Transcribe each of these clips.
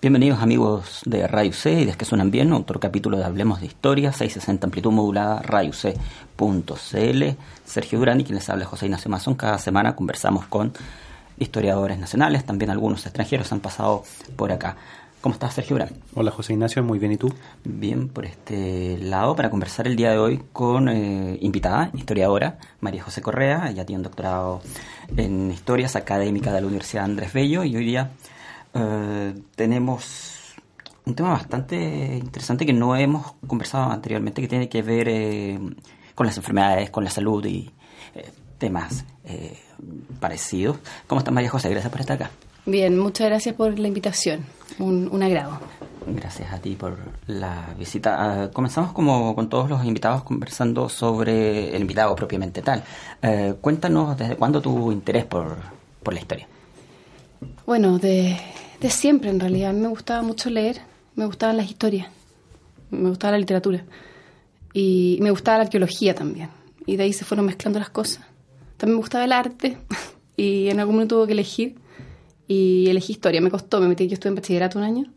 Bienvenidos amigos de Radio C y de que suenan bien, otro capítulo de Hablemos de Historia, 660 amplitud modulada, radioc.cl. Sergio Durán y quien les habla José Ignacio Mazón. Cada semana conversamos con historiadores nacionales, también algunos extranjeros han pasado por acá. ¿Cómo estás, Sergio Durán? Hola, José Ignacio, muy bien, ¿y tú? Bien, por este lado, para conversar el día de hoy con eh, invitada, historiadora, María José Correa. Ella tiene un doctorado en Historias Académica de la Universidad Andrés Bello y hoy día eh, tenemos un tema bastante interesante que no hemos conversado anteriormente, que tiene que ver eh, con las enfermedades, con la salud y eh, temas parecidos. ¿Cómo estás, María José? Gracias por estar acá. Bien, muchas gracias por la invitación. Un, agrado. Gracias a ti por la visita. Ah, comenzamos como con todos los invitados conversando sobre el invitado propiamente tal. cuéntanos desde cuándo tu interés por, por la historia. Bueno, de, de siempre en realidad. A mí me gustaba mucho leer, me gustaban las historias, me gustaba la literatura y me gustaba la arqueología también. Y de ahí se fueron mezclando las cosas. También me gustaba el arte y en algún momento tuve que elegir y elegí historia. Me costó, me metí, yo estuve en bachillerato un año.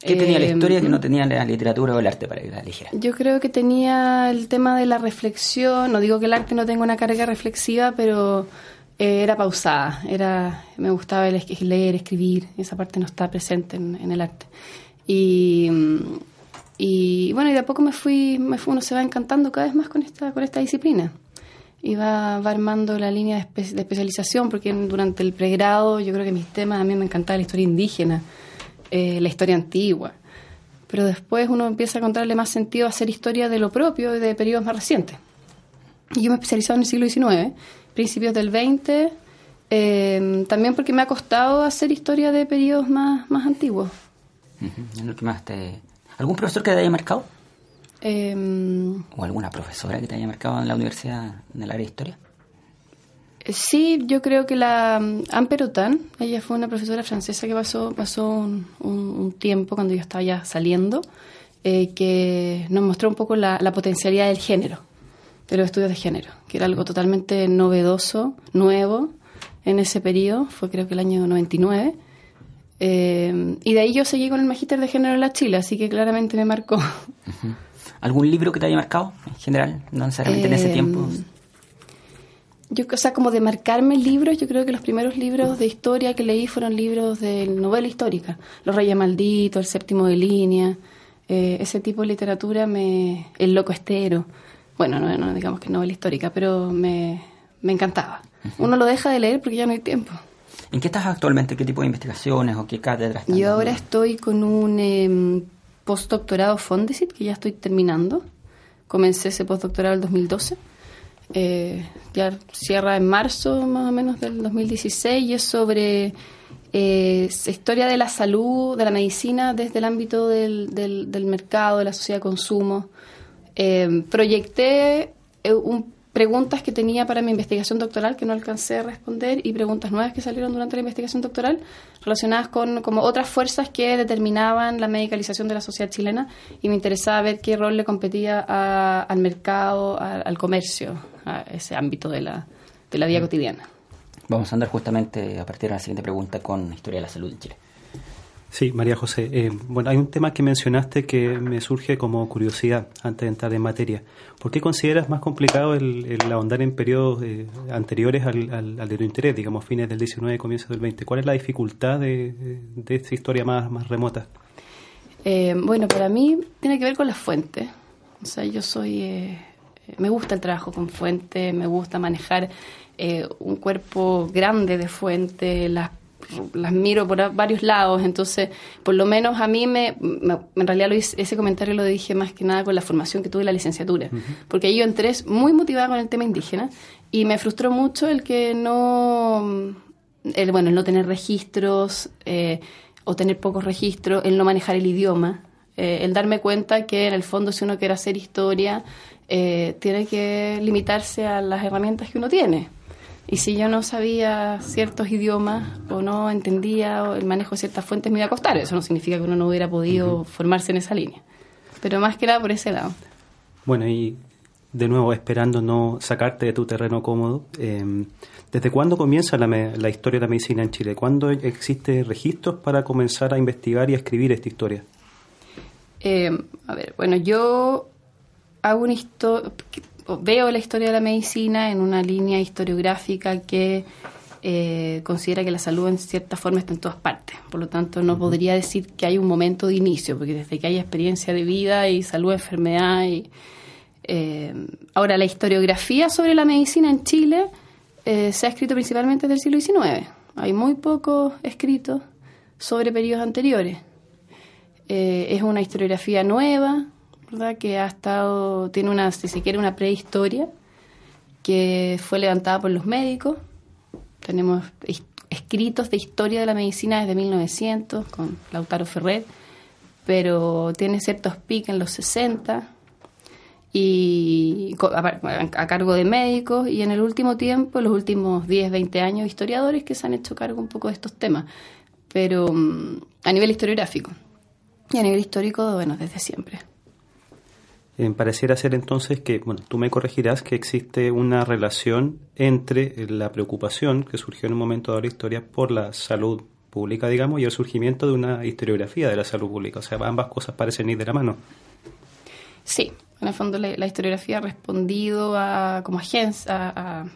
¿Qué tenía la historia que no em, tenía la literatura o el arte para que la eligiera? Yo creo que tenía el tema de la reflexión. No digo que el arte no tenga una carga reflexiva, pero eh, era pausada, era, me gustaba leer, escribir, esa parte no está presente en, el arte. Y, bueno, y de a poco me fui, me uno se va encantando cada vez más con esta, con esta disciplina. Y va, va armando la línea de, especialización, porque durante el pregrado yo creo que mis temas, a mí me encantaba la historia indígena, eh, la historia antigua. Pero después uno empieza a encontrarle más sentido a hacer historia de lo propio y de periodos más recientes. Y yo me he especializado en el siglo XIX principios del 20, em, también porque me ha costado hacer historia de periodos más, más antiguos. ¿Algún profesor que te haya marcado? Em, ¿O alguna profesora que te haya marcado en la universidad en el área de historia? Sí, yo creo que la um, Anne Perotan, ella fue una profesora francesa que pasó, pasó un, tiempo cuando yo estaba ya saliendo, eh, que nos mostró un poco la potencialidad del género de los estudios de género, que era algo totalmente novedoso, nuevo en ese periodo, fue creo que el año 99. Eh, y de ahí yo seguí con el magíster de género en la Chile, así que claramente me marcó. ¿Algún libro que te haya marcado en general, no necesariamente en ese tiempo? Eh, yo, o sea, como de marcarme libros, yo creo que los primeros libros de historia que leí fueron libros de novela histórica. Los Reyes Malditos, El Séptimo de Línea, eh, ese tipo de literatura, me, El Loco Estero bueno, no, digamos que novela histórica, pero me, encantaba. Uno lo deja de leer porque ya no hay tiempo. ¿En qué estás actualmente? ¿Qué tipo de investigaciones o qué cátedra estás Yo ahora estoy con un eh, postdoctorado Fondesit que ya estoy terminando. Comencé ese postdoctorado en el 2012. Eh, ya cierra en marzo más o menos del 2016 y es sobre eh, historia de la salud, de la medicina desde el ámbito del, del, del mercado, de la sociedad de consumo. Eh, proyecté eh, preguntas que tenía para mi investigación doctoral que no alcancé a responder y preguntas nuevas que salieron durante la investigación doctoral relacionadas con como otras fuerzas que determinaban la medicalización de la sociedad chilena y me interesaba ver qué rol le competía al mercado, al comercio, a ese ámbito de la, de la vida cotidiana. Vamos a andar justamente a partir de la siguiente pregunta con Historia de la Salud en Chile. Sí, María José. Eh, bueno, hay un tema que mencionaste que me surge como curiosidad antes de entrar en materia. ¿Por qué consideras más complicado el, ahondar en periodos eh, anteriores al, al, de tu interés, digamos fines del 19, comienzos del 20? ¿Cuál es la dificultad de, esta historia más, remota? Eh, bueno, para mí tiene que ver con las fuentes. O sea, yo soy... me gusta el trabajo con fuentes, me gusta manejar un cuerpo grande de fuentes, las las miro por varios lados, entonces por lo menos a mí me, en realidad lo ese comentario lo dije más que nada con la formación que tuve en la licenciatura, porque ahí yo entré muy motivada con el tema indígena y me frustró mucho el que no, el, bueno, el no tener registros eh, o tener pocos registros, el no manejar el idioma, eh, el darme cuenta que en el fondo si uno quiere hacer historia eh, tiene que limitarse a las herramientas que uno tiene. Y si yo no sabía ciertos idiomas o no entendía el manejo de ciertas fuentes, me iba a costar. Eso no significa que uno no hubiera podido formarse en esa línea. Pero más que nada por ese lado. Bueno, y de nuevo esperando no sacarte de tu terreno cómodo. Em, ¿Desde cuándo comienza la, la, historia de la medicina en Chile? ¿Cuándo existen registros para comenzar a investigar y a escribir esta historia? Em, a ver, bueno, yo hago una veo la historia de la medicina en una línea historiográfica que eh, considera que la salud en cierta forma está en todas partes. Por lo tanto, no podría decir que hay un momento de inicio, porque desde que hay experiencia de vida y salud, enfermedad y... Eh, ahora, la historiografía sobre la medicina en Chile eh, se ha escrito principalmente desde el siglo XIX. Hay muy pocos escritos sobre periodos anteriores. es una historiografía nueva, ¿verdad? que ha estado, tiene una, si se quiere, una prehistoria que fue levantada por los médicos tenemos escritos de historia de la medicina desde 1900 con Lautaro Ferrer, pero tiene ciertos pics en los 60 y a, cargo de médicos y en el último tiempo, los últimos 10, 20 años, historiadores que se han hecho cargo un poco de estos temas, pero mm, a nivel historiográfico y a nivel histórico, bueno, desde siempre. Eh, pareciera ser entonces que, bueno, tú me corregirás que existe una relación entre eh, la preocupación que surgió en un momento de la historia por la salud pública, digamos, y el surgimiento de una historiografía de la salud pública. O sea, ambas cosas parecen ir de la mano. Sí, en el fondo la, historiografía ha respondido a, como agencia, a,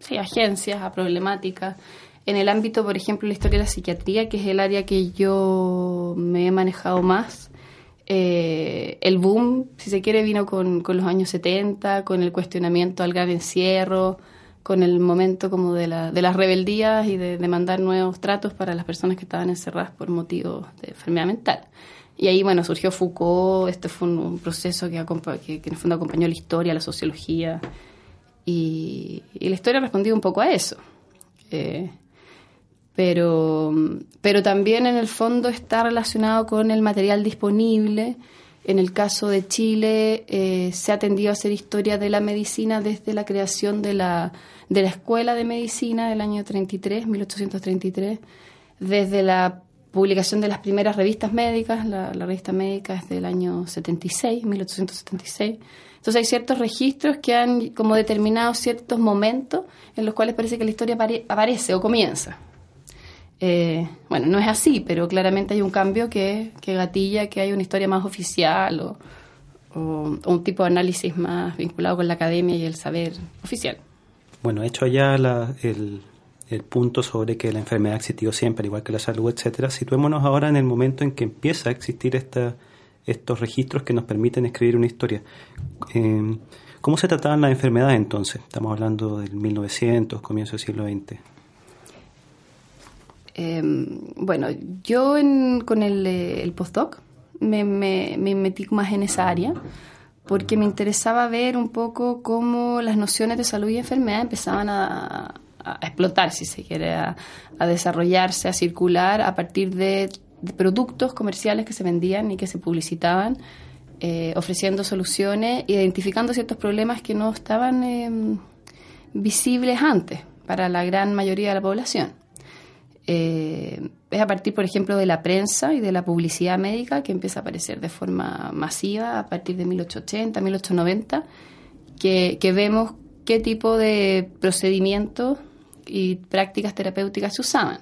sí, agencias, a problemáticas. En el ámbito, por ejemplo, la historia de la psiquiatría, que es el área que yo me he manejado más, eh, el boom, si se quiere, vino con, los años 70, con el cuestionamiento al gran encierro, con el momento como de, la, de las rebeldías y de demandar nuevos tratos para las personas que estaban encerradas por motivos de enfermedad mental. Y ahí, bueno, surgió Foucault, este fue un, proceso que, que, en el fondo acompañó la historia, la sociología, y, la historia ha respondido un poco a eso. Eh, pero, pero también en el fondo está relacionado con el material disponible. En el caso de Chile eh, se ha tendido a hacer historia de la medicina desde la creación de la, de la Escuela de Medicina del año 33, 1833, desde la publicación de las primeras revistas médicas, la, revista médica es del año 76, 1876. Entonces hay ciertos registros que han como determinado ciertos momentos en los cuales parece que la historia aparece o comienza. Eh, bueno, no es así, pero claramente hay un cambio que, gatilla que hay una historia más oficial o, un tipo de análisis más vinculado con la academia y el saber oficial. Bueno, hecho ya el, punto sobre que la enfermedad ha existido siempre, igual que la salud, etcétera, situémonos ahora en el momento en que empieza a existir esta, estos registros que nos permiten escribir una historia. Eh, ¿Cómo se trataban las enfermedades entonces? Estamos hablando del 1900, comienzo del siglo XX. Em, bueno, yo con el, postdoc me, me, metí más en esa área porque me interesaba ver un poco cómo las nociones de salud y enfermedad empezaban a, explotar, si se quiere, a, desarrollarse, a circular a partir de, productos comerciales que se vendían y que se publicitaban, eh, ofreciendo soluciones, identificando ciertos problemas que no estaban em, visibles antes para la gran mayoría de la población. Eh, es a partir, por ejemplo, de la prensa y de la publicidad médica que empieza a aparecer de forma masiva a partir de 1880, 1890, que, que vemos qué tipo de procedimientos y prácticas terapéuticas se usaban.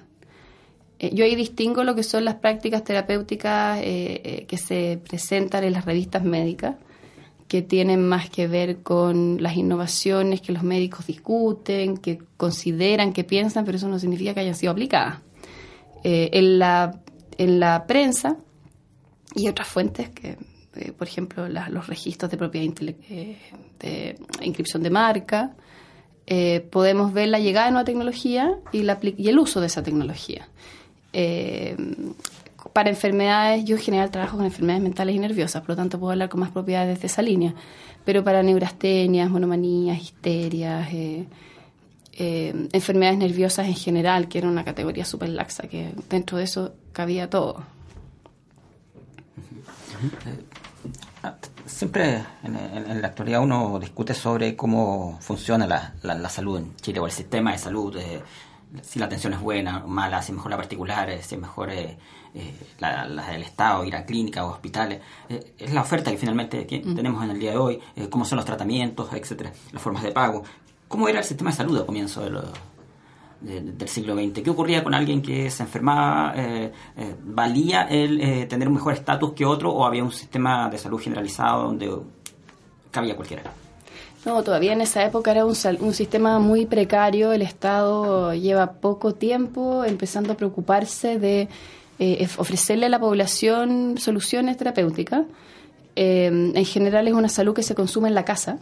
Eh, yo ahí distingo lo que son las prácticas terapéuticas eh, que se presentan en las revistas médicas, que tienen más que ver con las innovaciones que los médicos discuten, que consideran, que piensan, pero eso no significa que hayan sido aplicadas. Eh, en, la, en la prensa y otras fuentes que, eh, por ejemplo, los registros de propiedad eh, de inscripción de marca, podemos ver la llegada de nueva tecnología y, la, y el uso de esa tecnología para enfermedades, yo en general trabajo con enfermedades mentales y nerviosas, por lo tanto puedo hablar con más propiedades de esa línea. Pero para neurastenias, monomanías, histerias, eh, eh, enfermedades nerviosas en general, que era una categoría súper laxa, que dentro de eso cabía todo. Siempre en, la actualidad uno discute sobre cómo funciona la, salud en Chile o el sistema de salud. Eh, si la atención es buena o mala, si es mejor la particular, si es mejor la, del Estado, ir a clínicas o hospitales. es la oferta que finalmente mm. tenemos en el día de hoy, cómo son los tratamientos, etcétera, las formas de pago. ¿Cómo era el sistema de salud a comienzo de los del siglo XX. ¿Qué ocurría con alguien que se enfermaba? Eh, eh, ¿Valía el eh, tener un mejor estatus que otro o había un sistema de salud generalizado donde cabía cualquiera? No, todavía en esa época era un, un sistema muy precario. El Estado lleva poco tiempo empezando a preocuparse de ofrecerle a la población soluciones terapéuticas. en general es una salud que se consume en la casa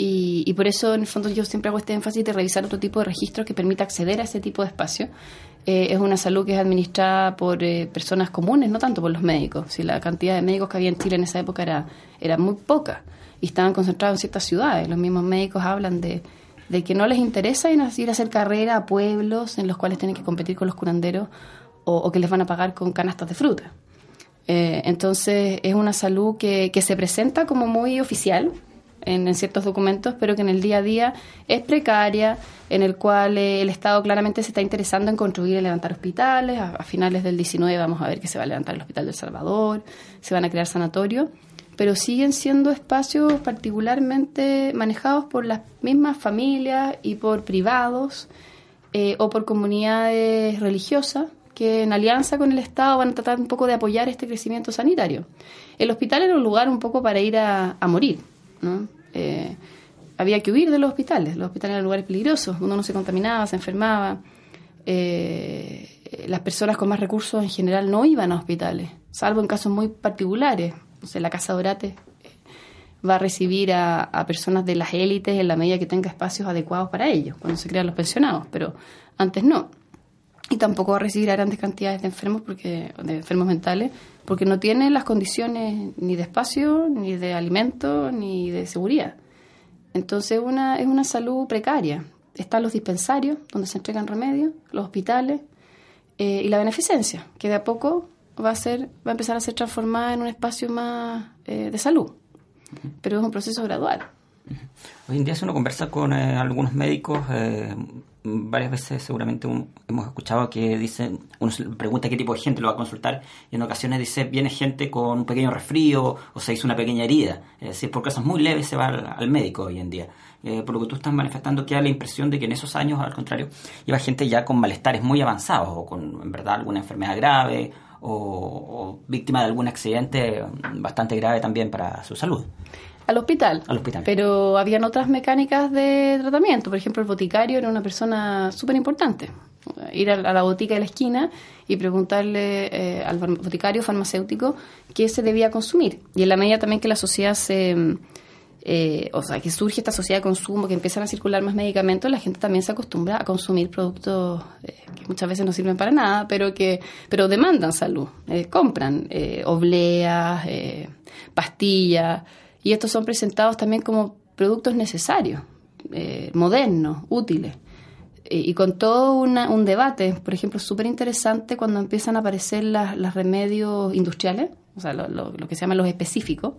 y, por eso, en el fondo, yo siempre hago este énfasis de revisar otro tipo de registros que permita acceder a ese tipo de espacio. Eh, es una salud que es administrada por eh, personas comunes, no tanto por los médicos. Si la cantidad de médicos que había en Chile en esa época era, era muy poca y estaban concentrados en ciertas ciudades. Los mismos médicos hablan de, de que no les interesa ir a hacer carrera a pueblos en los cuales tienen que competir con los curanderos o, que les van a pagar con canastas de fruta. Eh, entonces es una salud que, que se presenta como muy oficial, en, ciertos documentos, pero que en el día a día es precaria, en el cual eh, el Estado claramente se está interesando en construir y levantar hospitales. A, finales del 19 vamos a ver que se va a levantar el Hospital del Salvador, se van a crear sanatorios, pero siguen siendo espacios particularmente manejados por las mismas familias y por privados eh, o por comunidades religiosas que en alianza con el Estado van a tratar un poco de apoyar este crecimiento sanitario. El hospital era un lugar un poco para ir a morir, eh, había que huir de los hospitales. Los hospitales eran lugares peligrosos, uno no se contaminaba, se enfermaba. Eh, las personas con más recursos en general no iban a hospitales, salvo en casos muy particulares. O la Casa Dorate eh, va a recibir a, personas de las élites en la medida que tenga espacios adecuados para ellos, cuando se crean los pensionados, pero antes no. Y tampoco va a recibir a grandes cantidades de enfermos, porque, de enfermos mentales, porque no tiene las condiciones ni de espacio, ni de alimento, ni de seguridad. Entonces una, es una salud precaria. Están los dispensarios, donde se entregan remedios, los hospitales eh, y la beneficencia, que de a poco va a, ser, va a empezar a ser transformada en un espacio más eh, de salud. Pero es un proceso gradual. Hoy en día, si uno conversa con eh, algunos médicos, varias veces seguramente hemos escuchado que dicen, uno pregunta qué tipo de gente lo va a consultar y en ocasiones dice, viene gente con un pequeño resfrío o se hizo una pequeña herida. Es decir, por casos muy leves se va al, médico hoy en día. Eh, por lo que tú estás manifestando, queda la impresión de que en esos años, al contrario, iba gente ya con malestares muy avanzados o con, en verdad, alguna enfermedad grave o víctima de algún accidente bastante grave también para su salud. Al hospital. Al hospital. Pero habían otras mecánicas de tratamiento. Por ejemplo, el boticario era una persona súper importante. Ir a la botica de la esquina y preguntarle eh, al boticario farmacéutico qué se debía consumir. Y en la medida también que la sociedad se... Eh, o sea, que surge esta sociedad de consumo, que empiezan a circular más medicamentos, la gente también se acostumbra a consumir productos eh, que muchas veces no sirven para nada, pero que pero demandan salud. compran obleas, pastillas, y estos son presentados también como productos necesarios, eh, modernos, útiles. Eh, y con todo un debate, por ejemplo, súper interesante cuando empiezan a aparecer los remedios industriales, o sea, lo, que se llaman los específicos,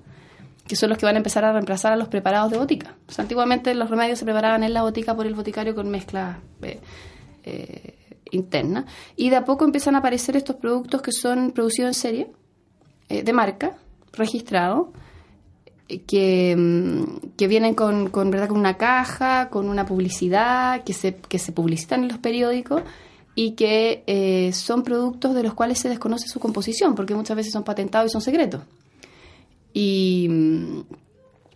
que son los que van a empezar a reemplazar a los preparados de botica. antiguamente los remedios se preparaban en la botica por el boticario con mezcla eh, interna. Y de a poco empiezan a aparecer estos productos que son producidos en serie, de marca, registrados, que, mm, que vienen con, con, ¿verdad? con una caja, con una publicidad, que se, que se publicitan en los periódicos y que eh, son productos de los cuales se desconoce su composición, porque muchas veces son patentados y son secretos. Y, mm,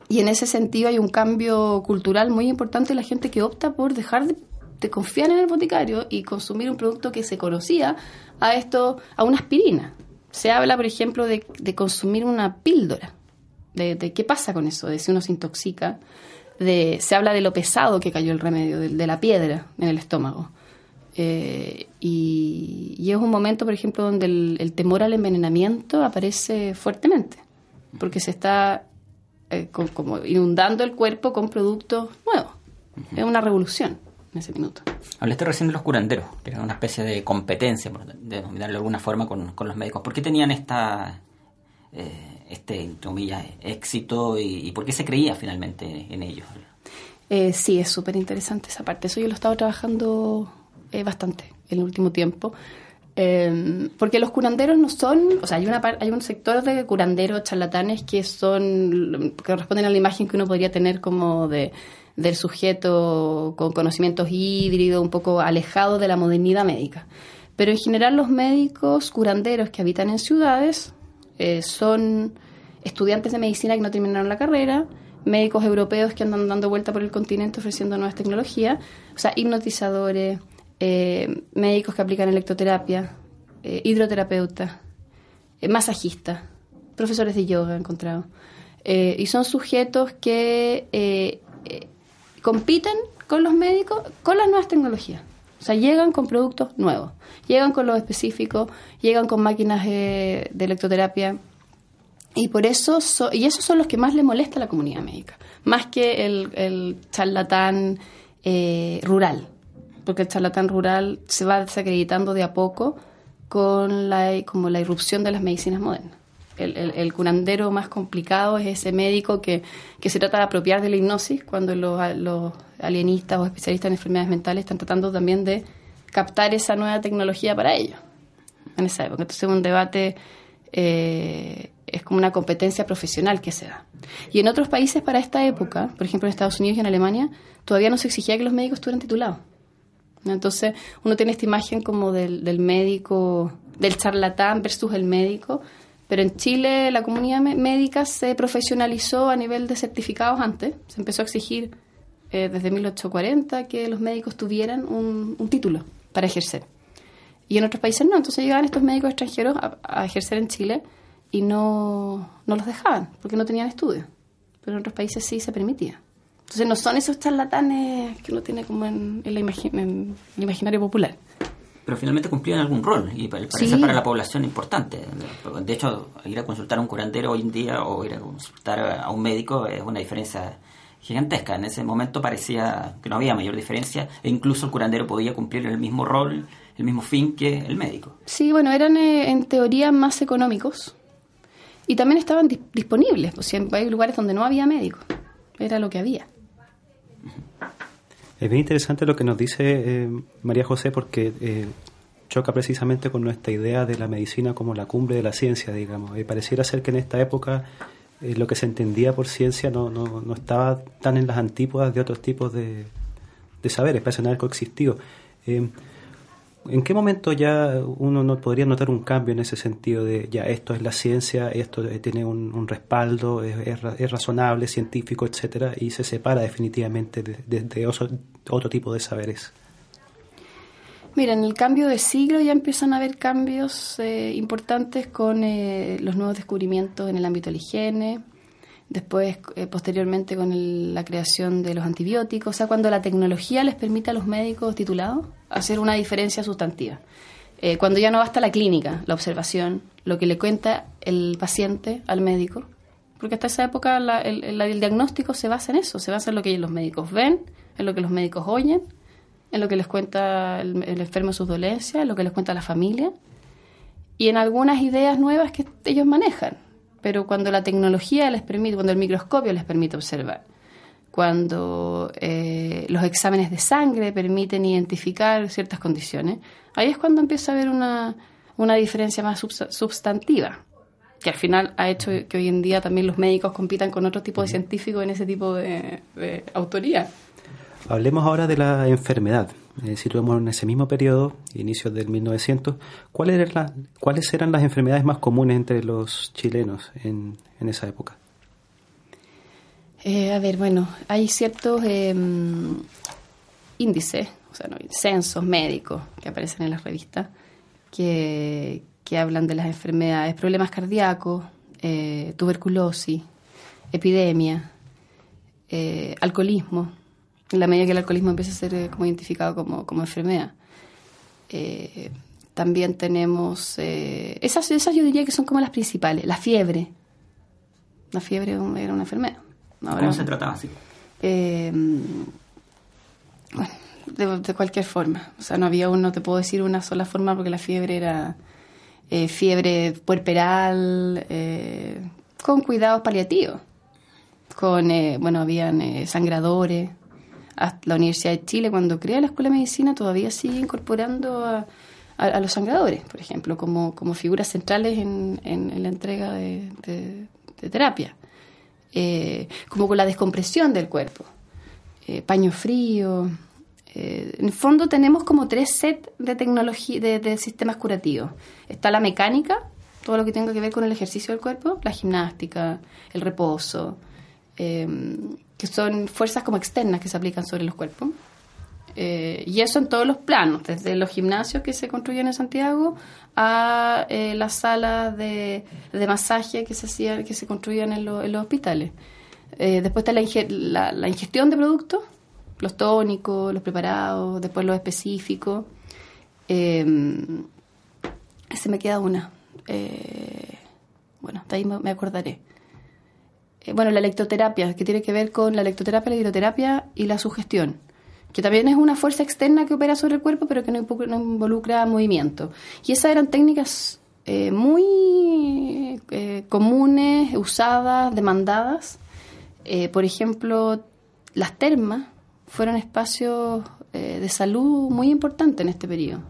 y en ese sentido hay un cambio cultural muy importante la gente que opta por dejar de, de, confiar en el boticario y consumir un producto que se conocía a esto, a una aspirina. Se habla, por ejemplo, de, de consumir una píldora de, qué pasa con eso, de si uno se intoxica, de, se habla de lo pesado que cayó el remedio, de, la piedra en el estómago. Eh, y, es un momento, por ejemplo, donde el, temor al envenenamiento aparece fuertemente, porque se está eh, como inundando el cuerpo con productos nuevos. Es una revolución en ese minuto. Hablaste recién de los curanderos, que era una especie de competencia, de denominarlo de alguna forma, con, con los médicos. ¿Por qué tenían esta... Eh, este, entre comillas, éxito y, por qué se creía finalmente en ellos. Eh, sí, es súper interesante esa parte. Eso yo lo he estado trabajando bastante en el último tiempo. Eh, porque los curanderos no son, o sea, hay, una, hay un sector de curanderos charlatanes que son, que corresponden a la imagen que uno podría tener como de, del sujeto con conocimientos híbridos, un poco alejado de la modernidad médica. Pero en general los médicos curanderos que habitan en ciudades eh, son estudiantes de medicina que no terminaron la carrera, médicos europeos que andan dando vuelta por el continente ofreciendo nuevas tecnologías, o sea, hipnotizadores, eh, médicos que aplican electroterapia, eh, hidroterapeutas, eh, masajistas, profesores de yoga he encontrado. y son sujetos que compiten con los médicos con las nuevas tecnologías. O sea, llegan con productos nuevos, llegan con los específicos, llegan con máquinas de electroterapia. Y por eso, y esos son los que más le molesta a la comunidad médica, más que el, charlatán rural porque el charlatán rural se va desacreditando de a poco con la, como la irrupción de las medicinas modernas. El, curandero más complicado es ese médico que, se trata de apropiar de la hipnosis cuando los, alienistas o especialistas en enfermedades mentales están tratando también de captar esa nueva tecnología para ellos en esa época. Entonces un debate eh, es como una competencia profesional que se da. Y en otros países para esta época, por ejemplo en Estados Unidos y en Alemania, todavía no se exigía que los médicos estuvieran titulados. Entonces uno tiene esta imagen como del, médico, del charlatán versus el médico, pero en Chile la comunidad médica se profesionalizó a nivel de certificados antes, se empezó a exigir eh, desde 1840 que los médicos tuvieran un, título para ejercer. Y en otros países no, entonces llegaban estos médicos extranjeros a, ejercer en Chile y no, no los dejaban porque no tenían estudios, pero en otros países sí se permitía. Entonces no son esos charlatanes que uno tiene como en, el imaginario popular. Pero finalmente cumplían algún rol y parece para la población importante. De hecho, ir a consultar a un curandero hoy en día o ir a consultar a un médico es una diferencia gigantesca. En ese momento parecía que no había mayor diferencia e incluso el curandero podía cumplir el mismo rol, el mismo fin que el médico. Sí, bueno, eran eh, en teoría más económicos y también estaban disponibles. Pues, hay lugares donde no había médicos, era lo que había. Es bien interesante lo que nos dice eh, María José porque eh, choca precisamente con nuestra idea de la medicina como la cumbre de la ciencia, digamos. Pareciera ser que en esta época eh, lo que se entendía por ciencia no, no, no, estaba tan en las antípodas de otros tipos de, de saberes, haber coexistido. ¿En qué momento ya uno no podría notar un cambio en ese sentido de ya esto es la ciencia, esto tiene un, respaldo, es, razonable, científico, etcétera, y se separa definitivamente de, otro, tipo de saberes? Mira, en el cambio de siglo ya empiezan a haber cambios eh, importantes con eh, los nuevos descubrimientos en el ámbito de la higiene, después eh, posteriormente con la creación de los antibióticos, o sea, cuando la tecnología les permite a los médicos titulados hacer una diferencia sustantiva. Eh, cuando ya no basta la clínica, la observación, lo que le cuenta el paciente al médico, porque hasta esa época el, diagnóstico se basa en eso, se basa en lo que los médicos ven, en lo que los médicos oyen, en lo que les cuenta el, el enfermo sus dolencias, en lo que les cuenta la familia y en algunas ideas nuevas que ellos manejan pero cuando la tecnología les permite, cuando el microscopio les permite observar, cuando eh, los exámenes de sangre permiten identificar ciertas condiciones, ahí es cuando empieza a haber una, una diferencia más sustantiva, que al final ha hecho que hoy en día también los médicos compitan con otro tipo de científicos en ese tipo de autoría. Hablemos ahora de la enfermedad. Eh, situemos en ese mismo periodo, inicios del 1900, ¿cuáles eran, ¿cuáles eran las enfermedades más comunes entre los chilenos en, esa época? Eh, a ver, bueno, hay ciertos em, índices, o sea, censos médicos que aparecen en las revistas que, que hablan de las enfermedades, problemas cardíacos, eh, tuberculosis, epidemia, alcoholismo en la medida que el alcoholismo empieza a ser eh, como identificado como, enfermedad. Eh, también tenemos, eh, esas, esas yo diría que son como las principales, la fiebre. La fiebre era una enfermedad. ¿Cómo se trataba así? bueno, de, cualquier forma. O sea, no había uno, te puedo decir una sola forma porque la fiebre era fiebre puerperal, con cuidados paliativos. Con, bueno, habían sangradores, la Universidad de Chile, cuando crea la Escuela de Medicina, todavía sigue incorporando a, los sangradores, por ejemplo, como, como figuras centrales en, la entrega de, terapia. Eh, como con la descompresión del cuerpo. Eh, paño frío. Eh, en el fondo tenemos como tres sets de tecnología, de, sistemas curativos. Está la mecánica, todo lo que tenga que ver con el ejercicio del cuerpo, la gimnástica, el reposo, que son fuerzas como externas que se aplican sobre los cuerpos. y eso en todos los planos, desde los gimnasios que se construyen en Santiago a las salas de, masaje que se hacían, que se construían en los hospitales. Eh, después está la, ingestión de productos, los tónicos, los preparados, después los específicos. Eh, se me queda una. Eh, bueno, de ahí me acordaré. Eh, bueno, la electroterapia, que tiene que ver con la electroterapia, la hidroterapia y la sugestión, que también es una fuerza externa que opera sobre el cuerpo, pero que no, involucra movimiento. Y esas eran técnicas muy comunes, usadas, demandadas eh, por ejemplo, las termas fueron espacios eh, de salud muy importantes en este periodo.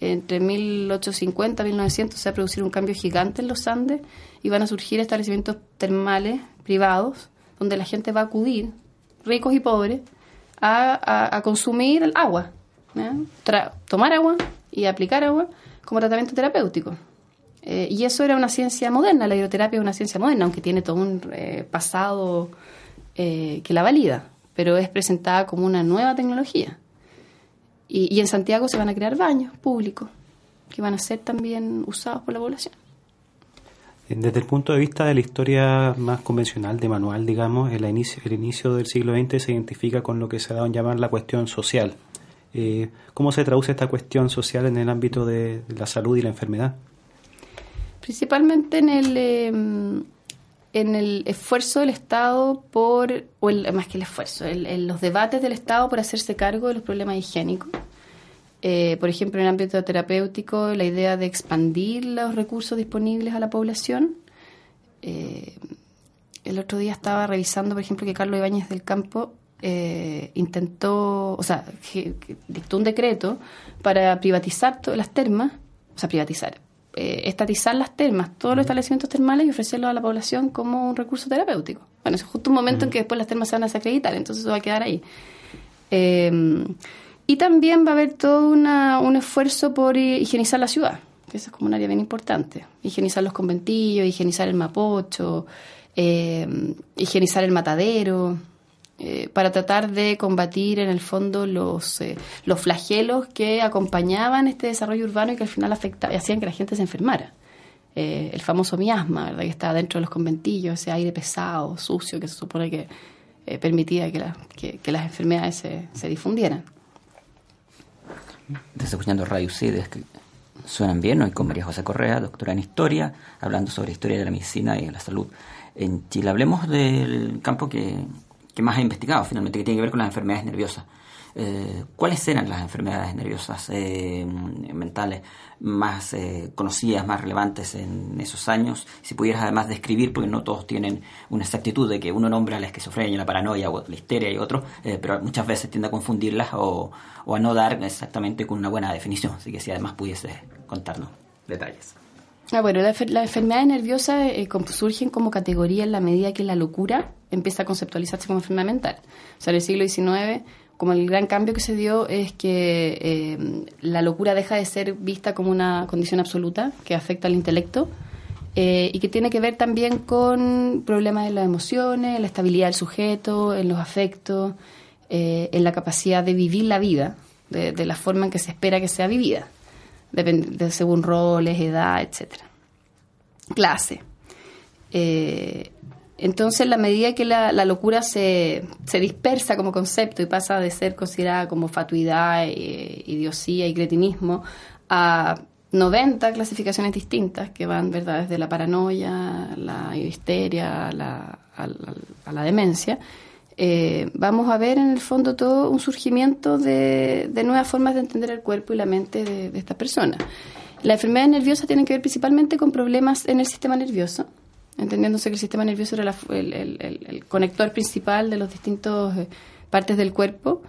Entre 1850 y 1900 se va a producir un cambio gigante en los Andes y van a surgir establecimientos termales privados donde la gente va a acudir, ricos y pobres, a, consumir el agua, tomar agua y aplicar agua como tratamiento terapéutico. Eh, y eso era una ciencia moderna, la hidroterapia es una ciencia moderna, aunque tiene todo un eh, pasado eh, que la valida, pero es presentada como una nueva tecnología. Y, y, en Santiago se van a crear baños públicos que van a ser también usados por la población. Desde el punto de vista de la historia más convencional, de manual, digamos, el inicio, el inicio del siglo XX se identifica con lo que se ha dado en llamar la cuestión social. ¿Cómo se traduce esta cuestión social en el ámbito de la salud y la enfermedad? principalmente en el, em, en el esfuerzo del Estado por, o más que el esfuerzo, en, los debates del Estado por hacerse cargo de los problemas higiénicos. Eh, por ejemplo, en el ámbito terapéutico, la idea de expandir los recursos disponibles a la población. Eh, el otro día estaba revisando, por ejemplo, que Carlos Ibáñez del Campo eh, intentó, o sea, dictó un decreto para privatizar todas las termas, o sea, privatizar, eh, estatizar las termas, todos los establecimientos termales y ofrecerlos a la población como un recurso terapéutico. Bueno, es justo un momento en que después las termas se van a desacreditar, entonces eso va a quedar ahí. Eh, y también va a haber todo un esfuerzo por higienizar la ciudad, que eso es como un área bien importante. Higienizar los conventillos, higienizar el mapocho, eh, higienizar el matadero, eh, para tratar de combatir en el fondo los, eh, los flagelos que acompañaban este desarrollo urbano y que al final afectaban, hacían que la gente se enfermara. Eh, el famoso miasma, ¿verdad? que estaba dentro de los conventillos, ese aire pesado, sucio, que se supone que permitía que, que, las enfermedades se, se difundieran. Estás escuchando Radio Ustedes que suenan bien hoy con María José Correa, doctora en Historia, hablando sobre historia de la medicina y de la salud en Chile. Hablemos del campo que que más ha investigado finalmente, que tiene que ver con las enfermedades nerviosas. Eh, ¿Cuáles eran las enfermedades nerviosas eh, mentales más eh, conocidas, más relevantes en esos años? Si pudieras además describir, porque no todos tienen una exactitud de que uno nombra la esquizofrenia, la paranoia o la histeria y otros, pero muchas veces tiende a confundirlas o, a no dar exactamente con una buena definición. Así que si además pudiese contarnos detalles. Ah, bueno, las la enfermedades nerviosas eh, surgen como categoría en la medida que la locura empieza a conceptualizarse como enfermedad mental. O sea, en el siglo XIX, como el gran cambio que se dio es que eh, la locura deja de ser vista como una condición absoluta que afecta al intelecto eh, y que tiene que ver también con problemas en las emociones, en la estabilidad del sujeto, en los afectos, en la capacidad de vivir la vida de, de la forma en que se espera que sea vivida de, según roles, edad, etcétera. Clase. Entonces, la medida que la, locura se, se, dispersa como concepto y pasa de ser considerada como fatuidad, eh, idiosía y cretinismo a 90 clasificaciones distintas que van desde la paranoia, la histeria, la, a la demencia, eh, vamos a ver en el fondo todo un surgimiento de, nuevas formas de entender el cuerpo y la mente de, estas personas. La enfermedad nerviosa tiene que ver principalmente con problemas en el sistema nervioso, entendiéndose que el sistema nervioso era el, conector principal de los distintos eh, partes del cuerpo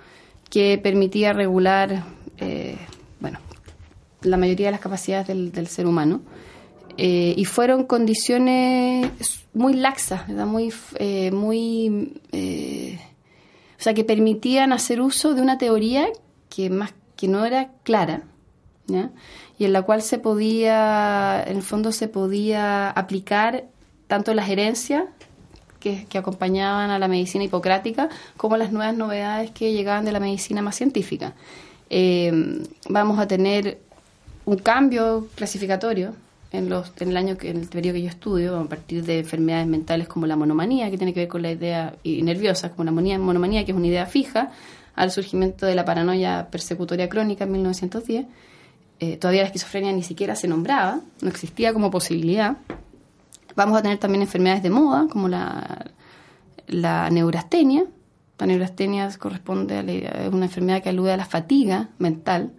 que permitía regular, eh, bueno, la mayoría de las capacidades del, ser humano. Eh, y fueron condiciones muy laxas, ¿verdad? muy, eh, muy o sea, que permitían hacer uso de una teoría que más que no era clara, y en la cual se podía, en el fondo se podía aplicar tanto las herencias que, acompañaban a la medicina hipocrática como las nuevas novedades que llegaban de la medicina más científica. Eh, vamos a tener un cambio clasificatorio en, los, en el año que, en el periodo que yo estudio, a partir de enfermedades mentales como la monomanía, que tiene que ver con la idea, y nerviosa, como la monomanía, que es una idea fija, al surgimiento de la paranoia persecutoria crónica en 1910. Eh, todavía la esquizofrenia ni siquiera se nombraba, no existía como posibilidad. Vamos a tener también enfermedades de moda, como la, la neurastenia. La neurastenia corresponde a la, una enfermedad que alude a la fatiga mental,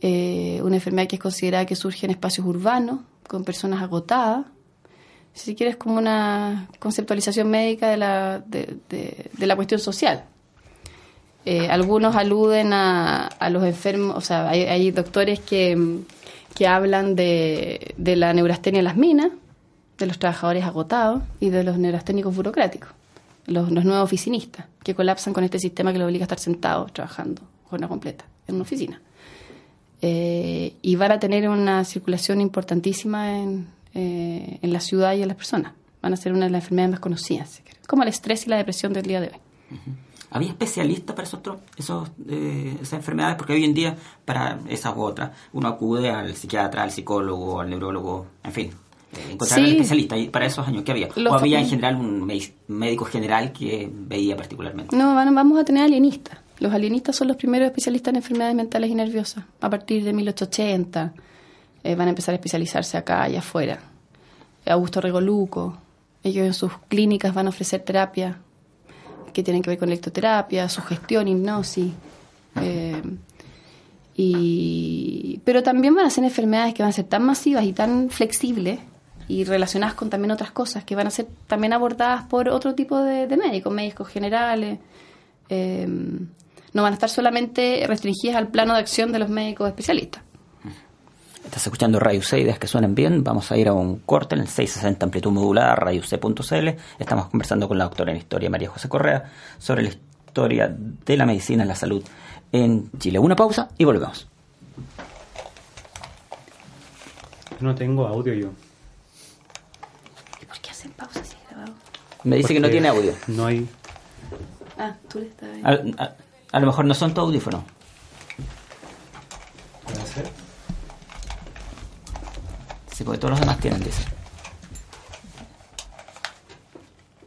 eh, una enfermedad que es considerada que surge en espacios urbanos, con personas agotadas. Si quieres, como una conceptualización médica de la, de, la cuestión social. Eh, algunos aluden a, a, los enfermos, o sea, hay, doctores que, que hablan de, de, la neurastenia en las minas, de los trabajadores agotados y de los neurasténicos burocráticos, los, nuevos oficinistas, que colapsan con este sistema que los obliga a estar sentados trabajando jornada completa en una oficina. Eh, y van a tener una circulación importantísima en, eh, en, la ciudad y en las personas. Van a ser una de las enfermedades más conocidas, como el estrés y la depresión del día de hoy. ¿Había especialistas para esos, esos, eh, esas enfermedades? Porque hoy en día, para esas u otras, uno acude al psiquiatra, al psicólogo, al neurólogo, en fin, encontrar al especialista. ¿Y para esos años qué había? ¿O había en general un médico general que veía particularmente? No, vamos a tener alienistas. Los alienistas son los primeros especialistas en enfermedades mentales y nerviosas. A partir de 1880 eh, van a empezar a especializarse acá y afuera. Augusto Regoluco, ellos en sus clínicas van a ofrecer terapia que tienen que ver con lectoterapia, sugestión, hipnosis. Eh, y, pero también van a ser enfermedades que van a ser tan masivas y tan flexibles y relacionadas con también otras cosas que van a ser también abordadas por otro tipo de, médicos, médicos generales. Eh, no van a estar solamente restringidas al plano de acción de los médicos especialistas. Estás escuchando Radio C, ideas que suenan bien. Vamos a ir a un corte en el 660 amplitud modulada, radioc.cl. Estamos conversando con la doctora en historia María José Correa sobre la historia de la medicina y la salud en Chile. Una pausa y volvemos. No tengo audio yo. Me dice que no tiene audio. No hay. Ah, tú le estás ahí. A lo mejor no son tu audífonos. ¿Puede ser? Sí, porque todos los demás tienen, dice.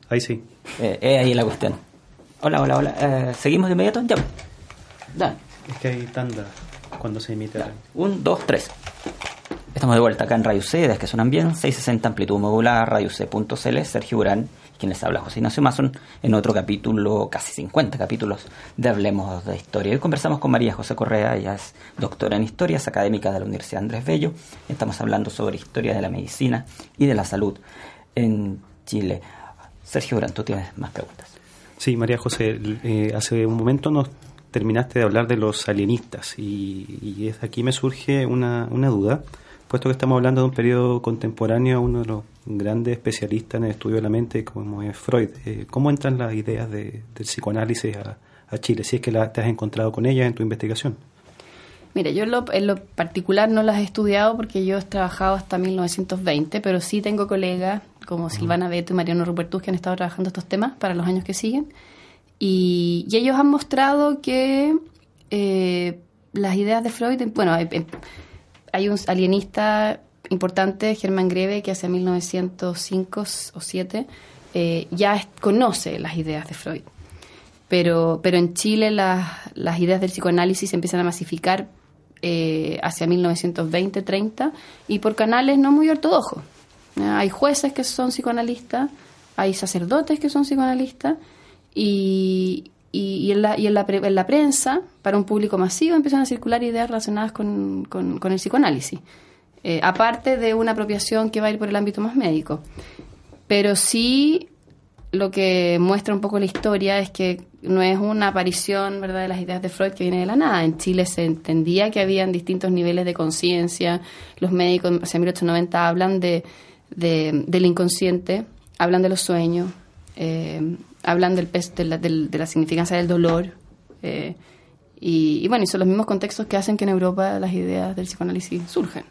Ahí sí. Eh, eh, ahí la cuestión. Hola, hola, hola. Eh, ¿Seguimos de inmediato? Ya. Dale. Es que hay tanda cuando se emite. Un, dos, tres. Estamos de vuelta acá en Radio C, desde que suenan bien, 660 amplitud modular, radioc.cl, Sergio Urán quien les habla José Ignacio Mason, en otro capítulo, casi 50 capítulos de Hablemos de Historia. Hoy conversamos con María José Correa, ella es doctora en Historia, es académica de la Universidad Andrés Bello. Estamos hablando sobre historia de la medicina y de la salud en Chile. Sergio Durán, tú tienes más preguntas. Sí, María José, eh, hace un momento nos terminaste de hablar de los alienistas y, y aquí me surge una, una duda puesto que estamos hablando de un periodo contemporáneo, uno de los grandes especialistas en el estudio de la mente, como es Freud, eh, ¿cómo entran las ideas de, del psicoanálisis a, Chile? Si es que la, te has encontrado con ellas en tu investigación. Mira, yo en lo, en lo, particular no las he estudiado porque yo he trabajado hasta 1920, pero sí tengo colegas como Silvana Beto y Mariano Rupertus que han estado trabajando estos temas para los años que siguen. Y, ellos han mostrado que eh, las ideas de Freud, bueno, hay un alienista importante, Germán Greve, que hace 1905 o 7 eh, ya conoce las ideas de Freud. Pero, pero en Chile las, las ideas del psicoanálisis se empiezan a masificar eh, hacia 1920-30 y por canales no muy ortodoxos. Hay jueces que son psicoanalistas, hay sacerdotes que son psicoanalistas y, y, en, la, y en, la, en, la, prensa, para un público masivo, empiezan a circular ideas relacionadas con, con, el psicoanálisis, eh, aparte de una apropiación que va a ir por el ámbito más médico. Pero sí, lo que muestra un poco la historia es que no es una aparición ¿verdad? de las ideas de Freud que viene de la nada. En Chile se entendía que habían distintos niveles de conciencia. Los médicos hacia 1890 hablan de, del inconsciente, hablan de los sueños, eh, hablan del peso, de, la, de la significancia del dolor. Eh, y, bueno, son los mismos contextos que hacen que en Europa las ideas del psicoanálisis surgen.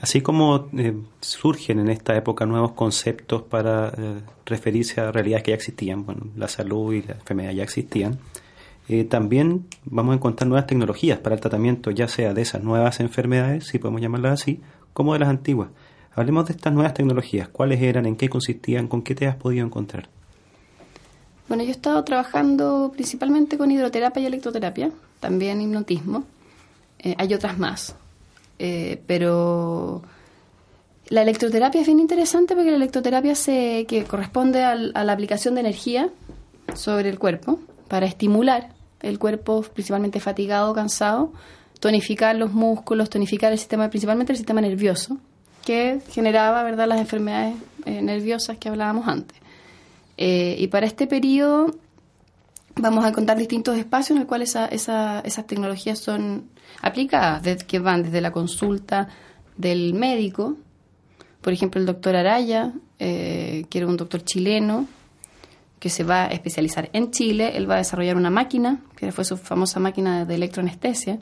Así como eh, surgen en esta época nuevos conceptos para eh, referirse a realidades que ya existían, bueno, la salud y la enfermedad ya existían, también vamos a encontrar nuevas tecnologías para el tratamiento, ya sea de esas nuevas enfermedades, si podemos llamarlas así, como de las antiguas. Hablemos de estas nuevas tecnologías, cuáles eran, en qué consistían, con qué te has podido encontrar. Bueno, yo he estado trabajando principalmente con hidroterapia y electroterapia, también hipnotismo. hay otras más, eh, pero la electroterapia es bien interesante porque la electroterapia se, que corresponde a la aplicación de energía sobre el cuerpo para estimular el cuerpo principalmente fatigado, cansado, tonificar los músculos, tonificar el sistema, principalmente el sistema nervioso, que generaba ¿verdad? las enfermedades eh, nerviosas que hablábamos antes. Eh, y para este periodo vamos a contar distintos espacios en los cuales esas tecnologías son aplicadas, que van desde la consulta del médico, por ejemplo, el doctor Araya, eh, que era un doctor chileno, que se va a especializar en Chile, él va a desarrollar una máquina, que fue su famosa máquina de electroanestesia,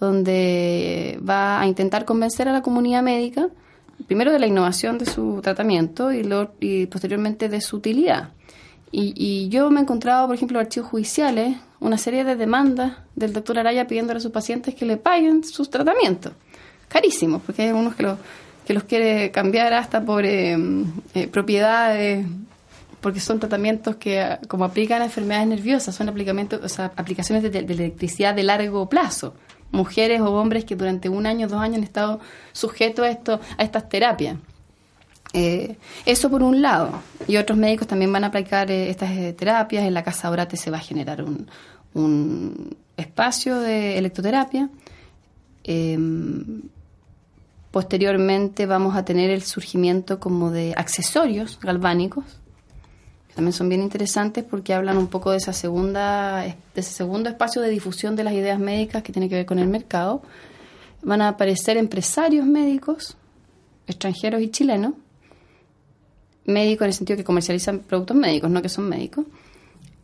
donde va a intentar convencer a la comunidad médica, primero de la innovación de su tratamiento y, y posteriormente de su utilidad. Y, yo me he encontrado, por ejemplo, en archivos judiciales, una serie de demandas del doctor Araya pidiéndole a sus pacientes que le paguen sus tratamientos. Carísimos, porque hay algunos que, lo, que los quiere cambiar hasta por eh, eh, propiedades, porque son tratamientos que, como aplican a enfermedades nerviosas, son aplicamientos, o sea, aplicaciones de, de electricidad de largo plazo. Mujeres o hombres que durante un año, dos años han estado sujetos a, esto, a estas terapias. Eh, eso por un lado. Y otros médicos también van a aplicar eh, estas eh, terapias. En la casa Orate se va a generar un, espacio de electroterapia. Em, posteriormente vamos a tener el surgimiento como de accesorios galvánicos. También son bien interesantes porque hablan un poco de ese segundo espacio de difusión de las ideas médicas que tiene que ver con el mercado. Van a aparecer empresarios médicos, extranjeros y chilenos, médicos en el sentido que comercializan productos médicos, no que son médicos,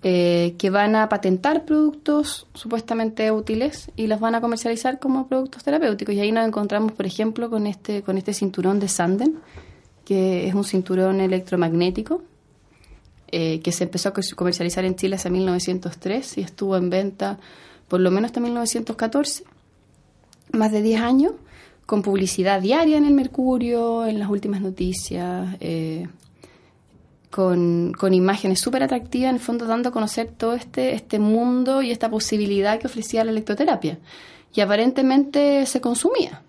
eh, que van a patentar productos supuestamente útiles y los van a comercializar como productos terapéuticos. Y ahí nos encontramos, por ejemplo, con este, con este cinturón de Sanden, que es un cinturón electromagnético, eh, que se empezó a comercializar en Chile hace 1903 y estuvo en venta por lo menos hasta 1914, más de 10 años, con publicidad diaria en el Mercurio, en las últimas noticias, eh, con, con imágenes súper atractivas, en el fondo dando a conocer todo este, este mundo y esta posibilidad que ofrecía la electroterapia. Y aparentemente se consumía.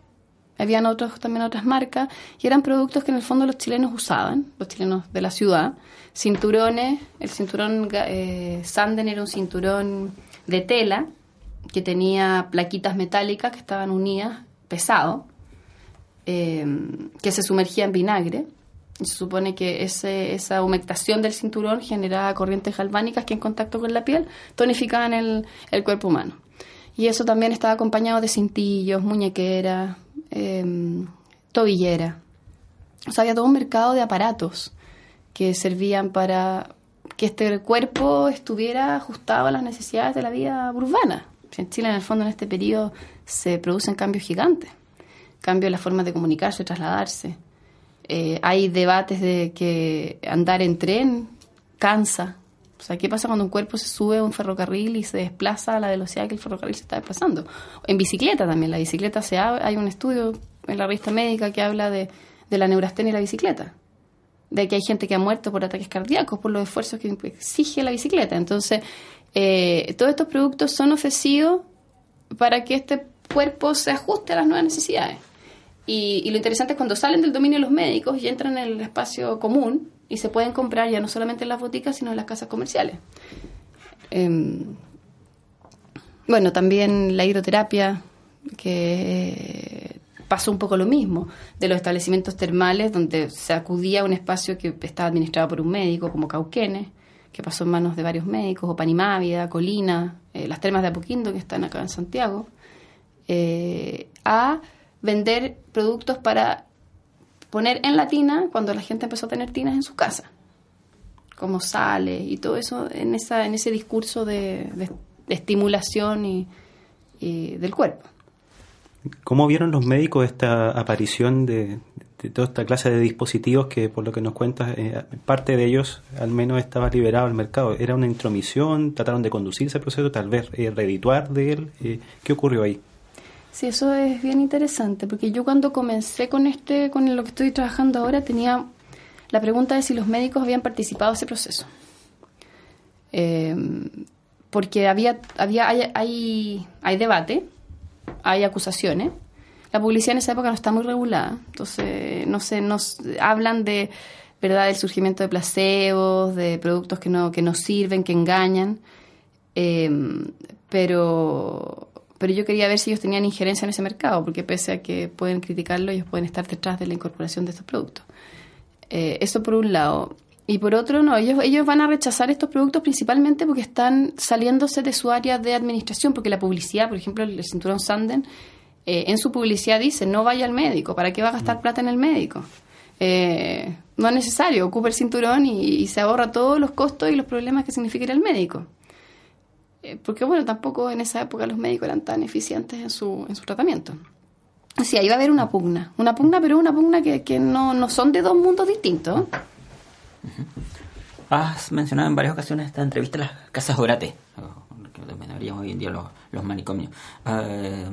Habían otros, también otras marcas y eran productos que en el fondo los chilenos usaban, los chilenos de la ciudad. Cinturones, el cinturón eh, Sanden era un cinturón de tela que tenía plaquitas metálicas que estaban unidas, pesado, eh, que se sumergía en vinagre se supone que ese, esa humectación del cinturón generaba corrientes galvánicas que en contacto con la piel tonificaban el, el cuerpo humano. Y eso también estaba acompañado de cintillos, muñequeras, eh, tobillera. O sea, había todo un mercado de aparatos que servían para que este cuerpo estuviera ajustado a las necesidades de la vida urbana. En Chile, en el fondo, en este periodo se producen cambios gigantes. Cambios en la forma de comunicarse, trasladarse. Eh, hay debates de que andar en tren cansa. O sea, ¿qué pasa cuando un cuerpo se sube a un ferrocarril y se desplaza a la velocidad que el ferrocarril se está desplazando? En bicicleta también, la bicicleta se hay un estudio en la revista médica que habla de, la neurastenia y la bicicleta, de que hay gente que ha muerto por ataques cardíacos, por los esfuerzos que exige la bicicleta. Entonces, eh, todos estos productos son ofrecidos para que este cuerpo se ajuste a las nuevas necesidades. Y, lo interesante es cuando salen del dominio de los médicos y entran en el espacio común y se pueden comprar ya no solamente en las boticas, sino en las casas comerciales. Em, bueno, también la hidroterapia, que pasó un poco lo mismo, de los establecimientos termales donde se acudía a un espacio que estaba administrado por un médico, como Cauquenes, que pasó en manos de varios médicos, o Panimávida, Colina, eh, las termas de Apoquindo que están acá en Santiago, eh, a vender productos para poner en la tina cuando la gente empezó a tener tinas en su casa, como sale y todo eso en, esa, en ese discurso de, estimulación y del cuerpo. ¿Cómo vieron los médicos esta aparición de, toda esta clase de dispositivos que, por lo que nos cuentas, eh, parte de ellos al menos estaba liberado al mercado? ¿Era una intromisión? ¿Trataron de conducir ese proceso? ¿Tal vez eh, redituar de él? Eh, ¿Qué ocurrió ahí? Sí, eso es bien interesante, porque yo cuando comencé con este, con lo que estoy trabajando ahora, tenía la pregunta de si los médicos habían participado en ese proceso. porque había, había hay, hay, hay debate hay acusaciones. La publicidad en esa época no está muy regulada, entonces no sé, nos hablan de verdad del surgimiento de placebos, de productos que no que no sirven, que engañan, em, pero pero yo quería ver si ellos tenían injerencia en ese mercado, porque pese a que pueden criticarlo, ellos pueden estar detrás de la incorporación de estos productos. Eh, eso por un lado. Y por otro, no, ellos, ellos van a rechazar estos productos principalmente porque están saliéndose de su área de administración, porque la publicidad, por ejemplo, el cinturón Sanden, eh, en su publicidad dice, no vaya al médico, ¿para qué va a gastar plata en el médico? Eh, no es necesario, ocupa el cinturón y, se ahorra todos los costos y los problemas que significa ir al médico. Eh, porque bueno, tampoco en esa época los médicos eran tan eficientes en su, en su tratamiento. Sí, ahí va a haber una pugna, una pugna, pero una pugna que, que no, no son de dos mundos distintos. Has mencionado en varias ocasiones esta entrevista las casas orate, que denominaríamos hoy en día los, manicomios. Eh,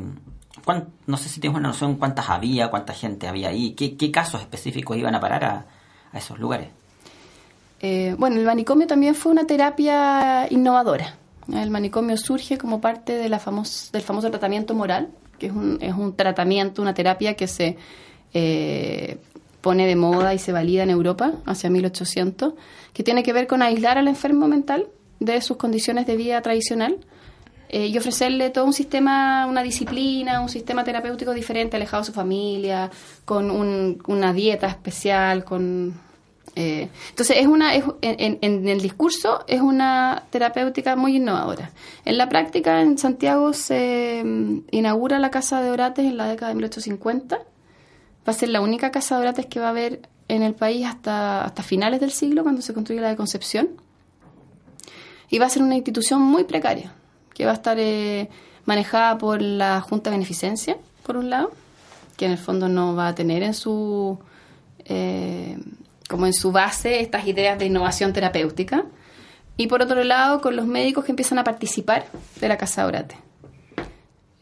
no sé si tienes una noción cuántas había, cuánta gente había ahí, qué, casos específicos iban a parar a, esos lugares. Eh, bueno, el manicomio también fue una terapia innovadora. El manicomio surge como parte de la famos, del famoso tratamiento moral, que es un, es un tratamiento, una terapia que se eh, pone de moda y se valida en Europa hacia 1800, que tiene que ver con aislar al enfermo mental de sus condiciones de vida tradicional eh, y ofrecerle todo un sistema, una disciplina, un sistema terapéutico diferente, alejado de su familia, con una dieta especial, con... Eh, entonces, es una, en, en, el discurso es una terapéutica muy innovadora. En la práctica, en Santiago se mm, inaugura la Casa de Orates en la década de 1850 va a ser la única casa de orates que va a haber en el país hasta, hasta finales del siglo, cuando se construye la de Concepción. Y va a ser una institución muy precaria, que va a estar eh, manejada por la Junta de Beneficencia, por un lado, que en el fondo no va a tener en su, eh, como en su base estas ideas de innovación terapéutica. Y por otro lado, con los médicos que empiezan a participar de la Casa Orate.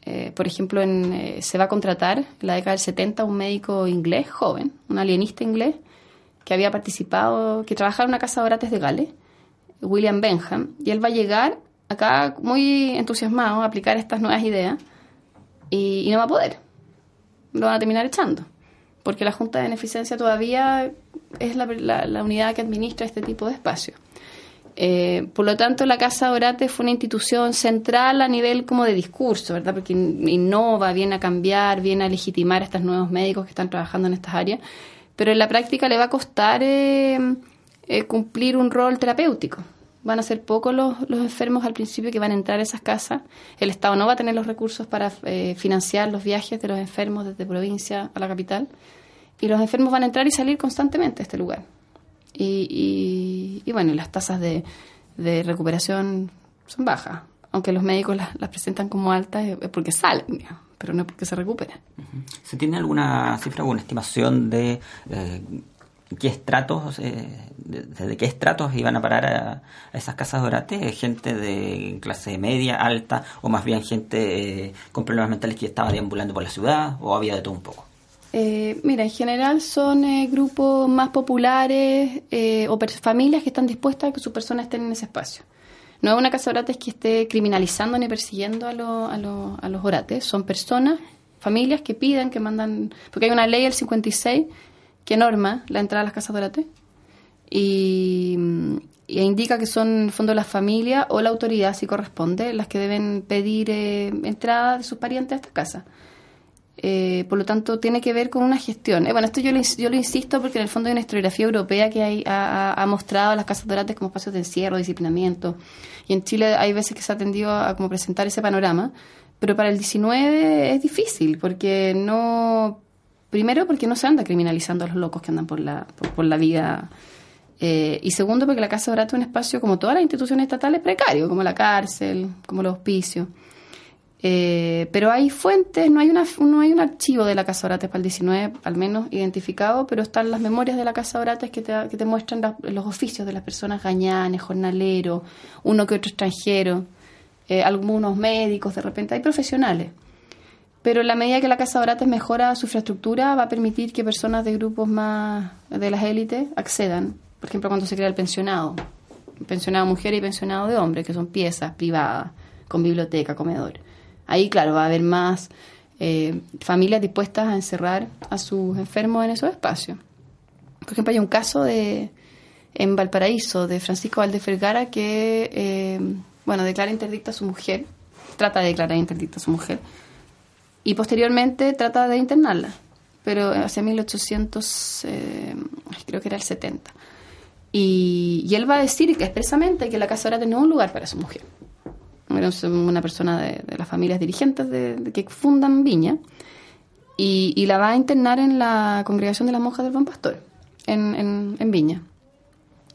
Eh, por ejemplo, en, eh, se va a contratar en la década del 70 un médico inglés joven, un alienista inglés, que había participado, que trabajaba en una casa de orates de Gales, William Benham, y él va a llegar acá muy entusiasmado a aplicar estas nuevas ideas y, no va a poder. Lo van a terminar echando, porque la Junta de Beneficencia todavía es la, la unidad que administra este tipo de espacios. Eh, por lo tanto, la Casa Orate fue una institución central a nivel como de discurso, ¿verdad? Porque innova, viene a cambiar, viene a legitimar a estos nuevos médicos que están trabajando en estas áreas, pero en la práctica le va a costar eh, eh, cumplir un rol terapéutico. Van a ser pocos los, enfermos al principio que van a entrar a esas casas. El Estado no va a tener los recursos para financiar los viajes de los enfermos desde provincia a la capital. Y los enfermos van a entrar y salir constantemente a este lugar. Y, y, bueno, las tasas de, de, recuperación son bajas. Aunque los médicos las, presentan como altas, es porque salen, pero no es porque se recuperan. ¿Se tiene alguna cifra alguna estimación de eh, qué estratos, eh, desde qué estratos iban a parar a, esas casas de orate? ¿Gente de clase media, alta, o más bien gente eh, con problemas mentales que estaba deambulando por la ciudad, o había de todo un poco? Eh, mira, en general son eh, grupos más populares eh, o familias que están dispuestas a que sus personas estén en ese espacio. No es una casa orates que esté criminalizando ni persiguiendo a, a, los orates, son personas, familias que piden, que mandan, porque hay una ley, el 56, que norma la entrada a las casas de orates y, indica que son en el fondo las familias o la autoridad, si corresponde, las que deben pedir entrada de sus parientes a esta casa. Eh, por lo tanto, tiene que ver con una gestión. Eh, bueno, esto yo lo, insisto porque en el fondo hay una historiografía europea que hay, ha, mostrado a las casas dorates como espacios de encierro, disciplinamiento. Y en Chile hay veces que se ha tendido a, como presentar ese panorama. Pero para el 19 es difícil porque no. Primero, porque no se anda criminalizando a los locos que andan por la, por, la vida. Eh, y segundo, porque la Casa Dorada es un espacio, como todas las instituciones estatales, precario, como la cárcel, como los hospicios. Eh, pero hay fuentes, no hay, una, un archivo de la Casa Orates para el 19, al menos identificado, pero están las memorias de la Casa Orates que te, muestran los oficios de las personas gañanes, jornaleros, uno que otro extranjero, eh, algunos médicos, de repente hay profesionales. Pero en la medida que la Casa Orates mejora su infraestructura, va a permitir que personas de grupos más de las élites accedan. Por ejemplo, cuando se crea el pensionado, pensionado mujer y pensionado de hombre, que son piezas privadas, con biblioteca, comedor Ahí, claro, va a haber más eh, familias dispuestas a encerrar a sus enfermos en esos espacios. Por ejemplo, hay un caso de en Valparaíso de Francisco Valdez Vergara que, eh, bueno, declara interdicta a su mujer, trata de declarar interdicta a su mujer, y posteriormente trata de internarla, pero hacia 1800, eh, creo que era el 70. Y, y, él va a decir que expresamente que la casa ahora tenía un lugar para su mujer una persona de, las familias dirigentes de, que fundan Viña, y, la va a internar en la congregación de las monjas del Buen Pastor, en, en, Viña.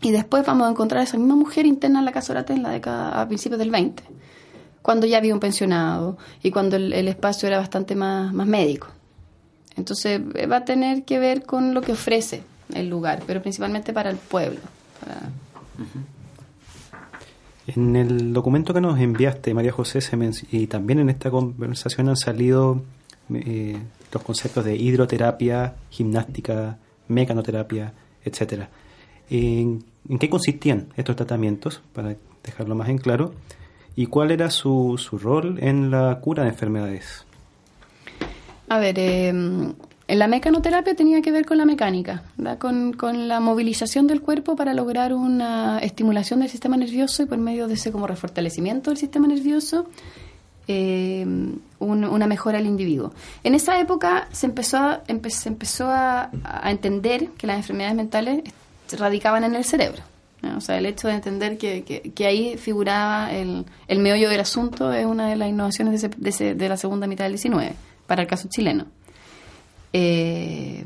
Y después vamos a encontrar a esa misma mujer interna en la Casa Orate en la década, a principios del 20, cuando ya había un pensionado y cuando el, espacio era bastante más, más médico. Entonces eh, va a tener que ver con lo que ofrece el lugar, pero principalmente para el pueblo. En el documento que nos enviaste, María José, y también en esta conversación han salido eh, los conceptos de hidroterapia, gimnástica, mecanoterapia, etcétera. ¿En, qué consistían estos tratamientos, para dejarlo más en claro? ¿Y cuál era su, su rol en la cura de enfermedades? A ver, eh, la mecanoterapia tenía que ver con la mecánica, con, la movilización del cuerpo para lograr una estimulación del sistema nervioso y por medio de ese como refortalecimiento del sistema nervioso, eh, una mejora del individuo. En esa época se empezó, a, empezó a, entender que las enfermedades mentales radicaban en el cerebro. O sea, el hecho de entender que, ahí figuraba el, el, meollo del asunto es una de las innovaciones de, de la segunda mitad del 19 para el caso chileno. Eh,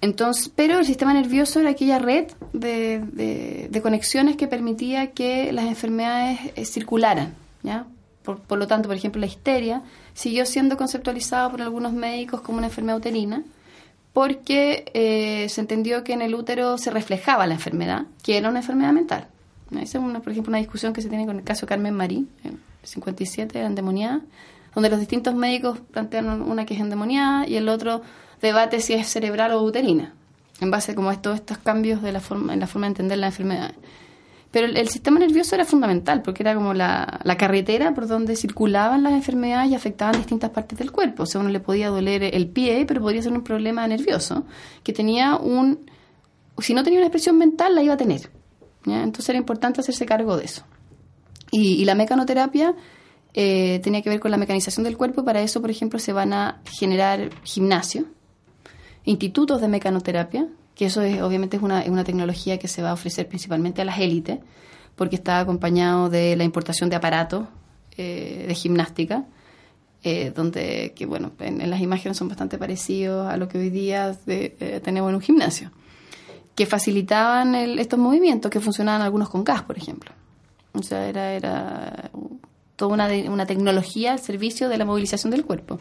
entonces, pero el sistema nervioso era aquella red de, conexiones que permitía que las enfermedades eh, circularan, ¿ya? Por, lo tanto, por ejemplo, la histeria siguió siendo conceptualizada por algunos médicos como una enfermedad uterina, porque eh, se entendió que en el útero se reflejaba la enfermedad, que era una enfermedad mental. Esa es, una, por ejemplo, una discusión que se tiene con el caso de Carmen Marí, en 57, endemoniada, donde los distintos médicos plantean una que es endemoniada y el otro debate si es cerebral o uterina, en base como a todos estos cambios de la forma, en la forma de entender la enfermedad. Pero el, sistema nervioso era fundamental porque era como la, carretera por donde circulaban las enfermedades y afectaban distintas partes del cuerpo. O sea, uno le podía doler el pie, pero podría ser un problema nervioso que tenía un... Si no tenía una expresión mental, la iba a tener. Entonces era importante hacerse cargo de eso. Y, y la mecanoterapia eh, tenía que ver con la mecanización del cuerpo. Para eso, por ejemplo, se van a generar gimnasio, institutos de mecanoterapia, que eso es, obviamente es una, una tecnología que se va a ofrecer principalmente a las élites, porque está acompañado de la importación de aparatos eh, de gimnástica, eh, donde, que bueno, en, las imágenes son bastante parecidos a lo que hoy día tenemos en un gimnasio, que facilitaban estos movimientos, que funcionaban algunos con gas, por ejemplo. O sea, era, era toda una, una tecnología al servicio de la movilización del cuerpo.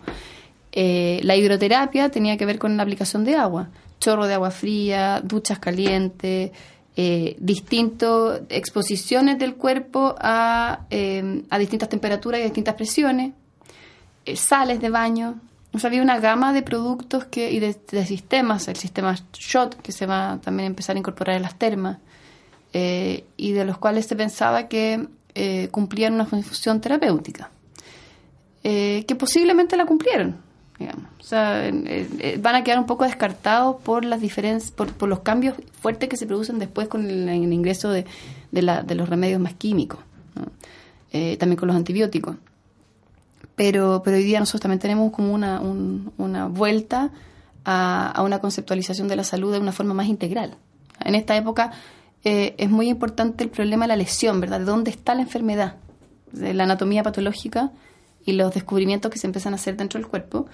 Eh, la hidroterapia tenía que ver con la aplicación de agua, chorro de agua fría, duchas calientes, eh, distintas exposiciones del cuerpo a, eh, a, distintas temperaturas y a distintas presiones, eh, sales de baño. O sea, había una gama de productos que, y de, de, sistemas, el sistema SHOT, que se va también a empezar a incorporar en las termas, y de los cuales se pensaba que eh, cumplían una función terapéutica, eh, que posiblemente la cumplieron. Digamos. Eh, van a quedar un poco descartados por las diferencias, por, los cambios fuertes que se producen después con el, ingreso de, de, los remedios más químicos, también con los antibióticos. pero, pero hoy día nosotros también tenemos como una, una vuelta a, una conceptualización de la salud de una forma más integral. En esta época eh, es muy importante el problema de la lesión, ¿verdad? De dónde está la enfermedad, de la anatomía patológica y los descubrimientos que se empiezan a hacer dentro del cuerpo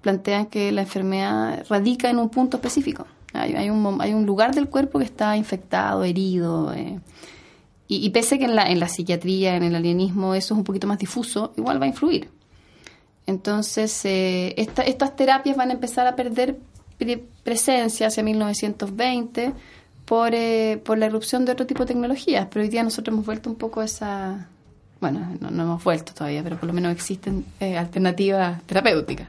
plantean que la enfermedad radica en un punto específico. Hay, un, hay un lugar del cuerpo que está infectado, herido. Eh, y, pese que en la, en la psiquiatría, en el alienismo, eso es un poquito más difuso, igual va a influir. Entonces, eh, estas terapias van a empezar a perder presencia hacia 1920 por, eh, por la erupción de otro tipo de tecnologías, pero hoy día nosotros hemos vuelto un poco a esa... Bueno, no, hemos vuelto todavía, pero por lo menos existen eh, alternativas terapéuticas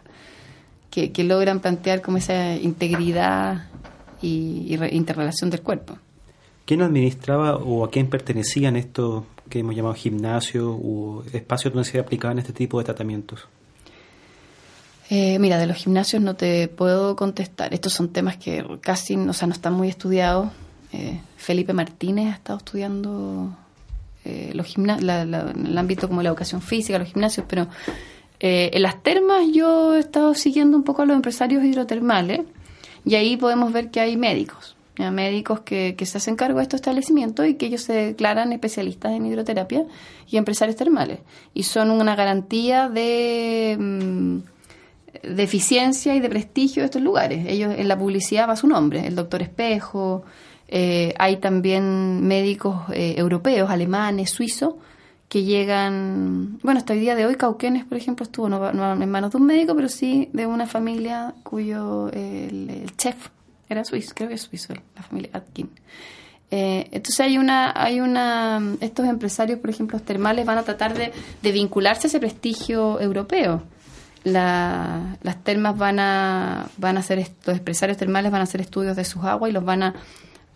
que, logran plantear como esa integridad y, interrelación del cuerpo. ¿Quién administraba o a quién pertenecían estos que hemos llamado gimnasios o espacios donde se aplicaban este tipo de tratamientos? Eh, mira, de los gimnasios no te puedo contestar. Estos son temas que casi, o sea, no están muy estudiados. Eh, Felipe Martínez ha estado estudiando eh, los el ámbito como la educación física, los gimnasios, pero en las termas yo he estado siguiendo un poco a los empresarios hidrotermales y ahí podemos ver que hay médicos, médicos que, se hacen cargo de estos establecimientos y que ellos se declaran especialistas en hidroterapia y empresarios termales. Y son una garantía de... Mm, de eficiencia y de prestigio de estos lugares. Ellos en la publicidad va su nombre, el doctor Espejo, eh, hay también médicos eh, europeos, alemanes, suizos, que llegan, bueno, hasta el día de hoy Cauquenes, por ejemplo, estuvo no, en manos de un médico, pero sí de una familia cuyo el, chef era suizo, creo que es suizo, la familia Atkin. Eh, entonces hay una, hay una, estos empresarios, por ejemplo, termales van a tratar de, de vincularse a ese prestigio europeo las termas van a, van a hacer, los empresarios termales van a hacer estudios de sus aguas y los van a,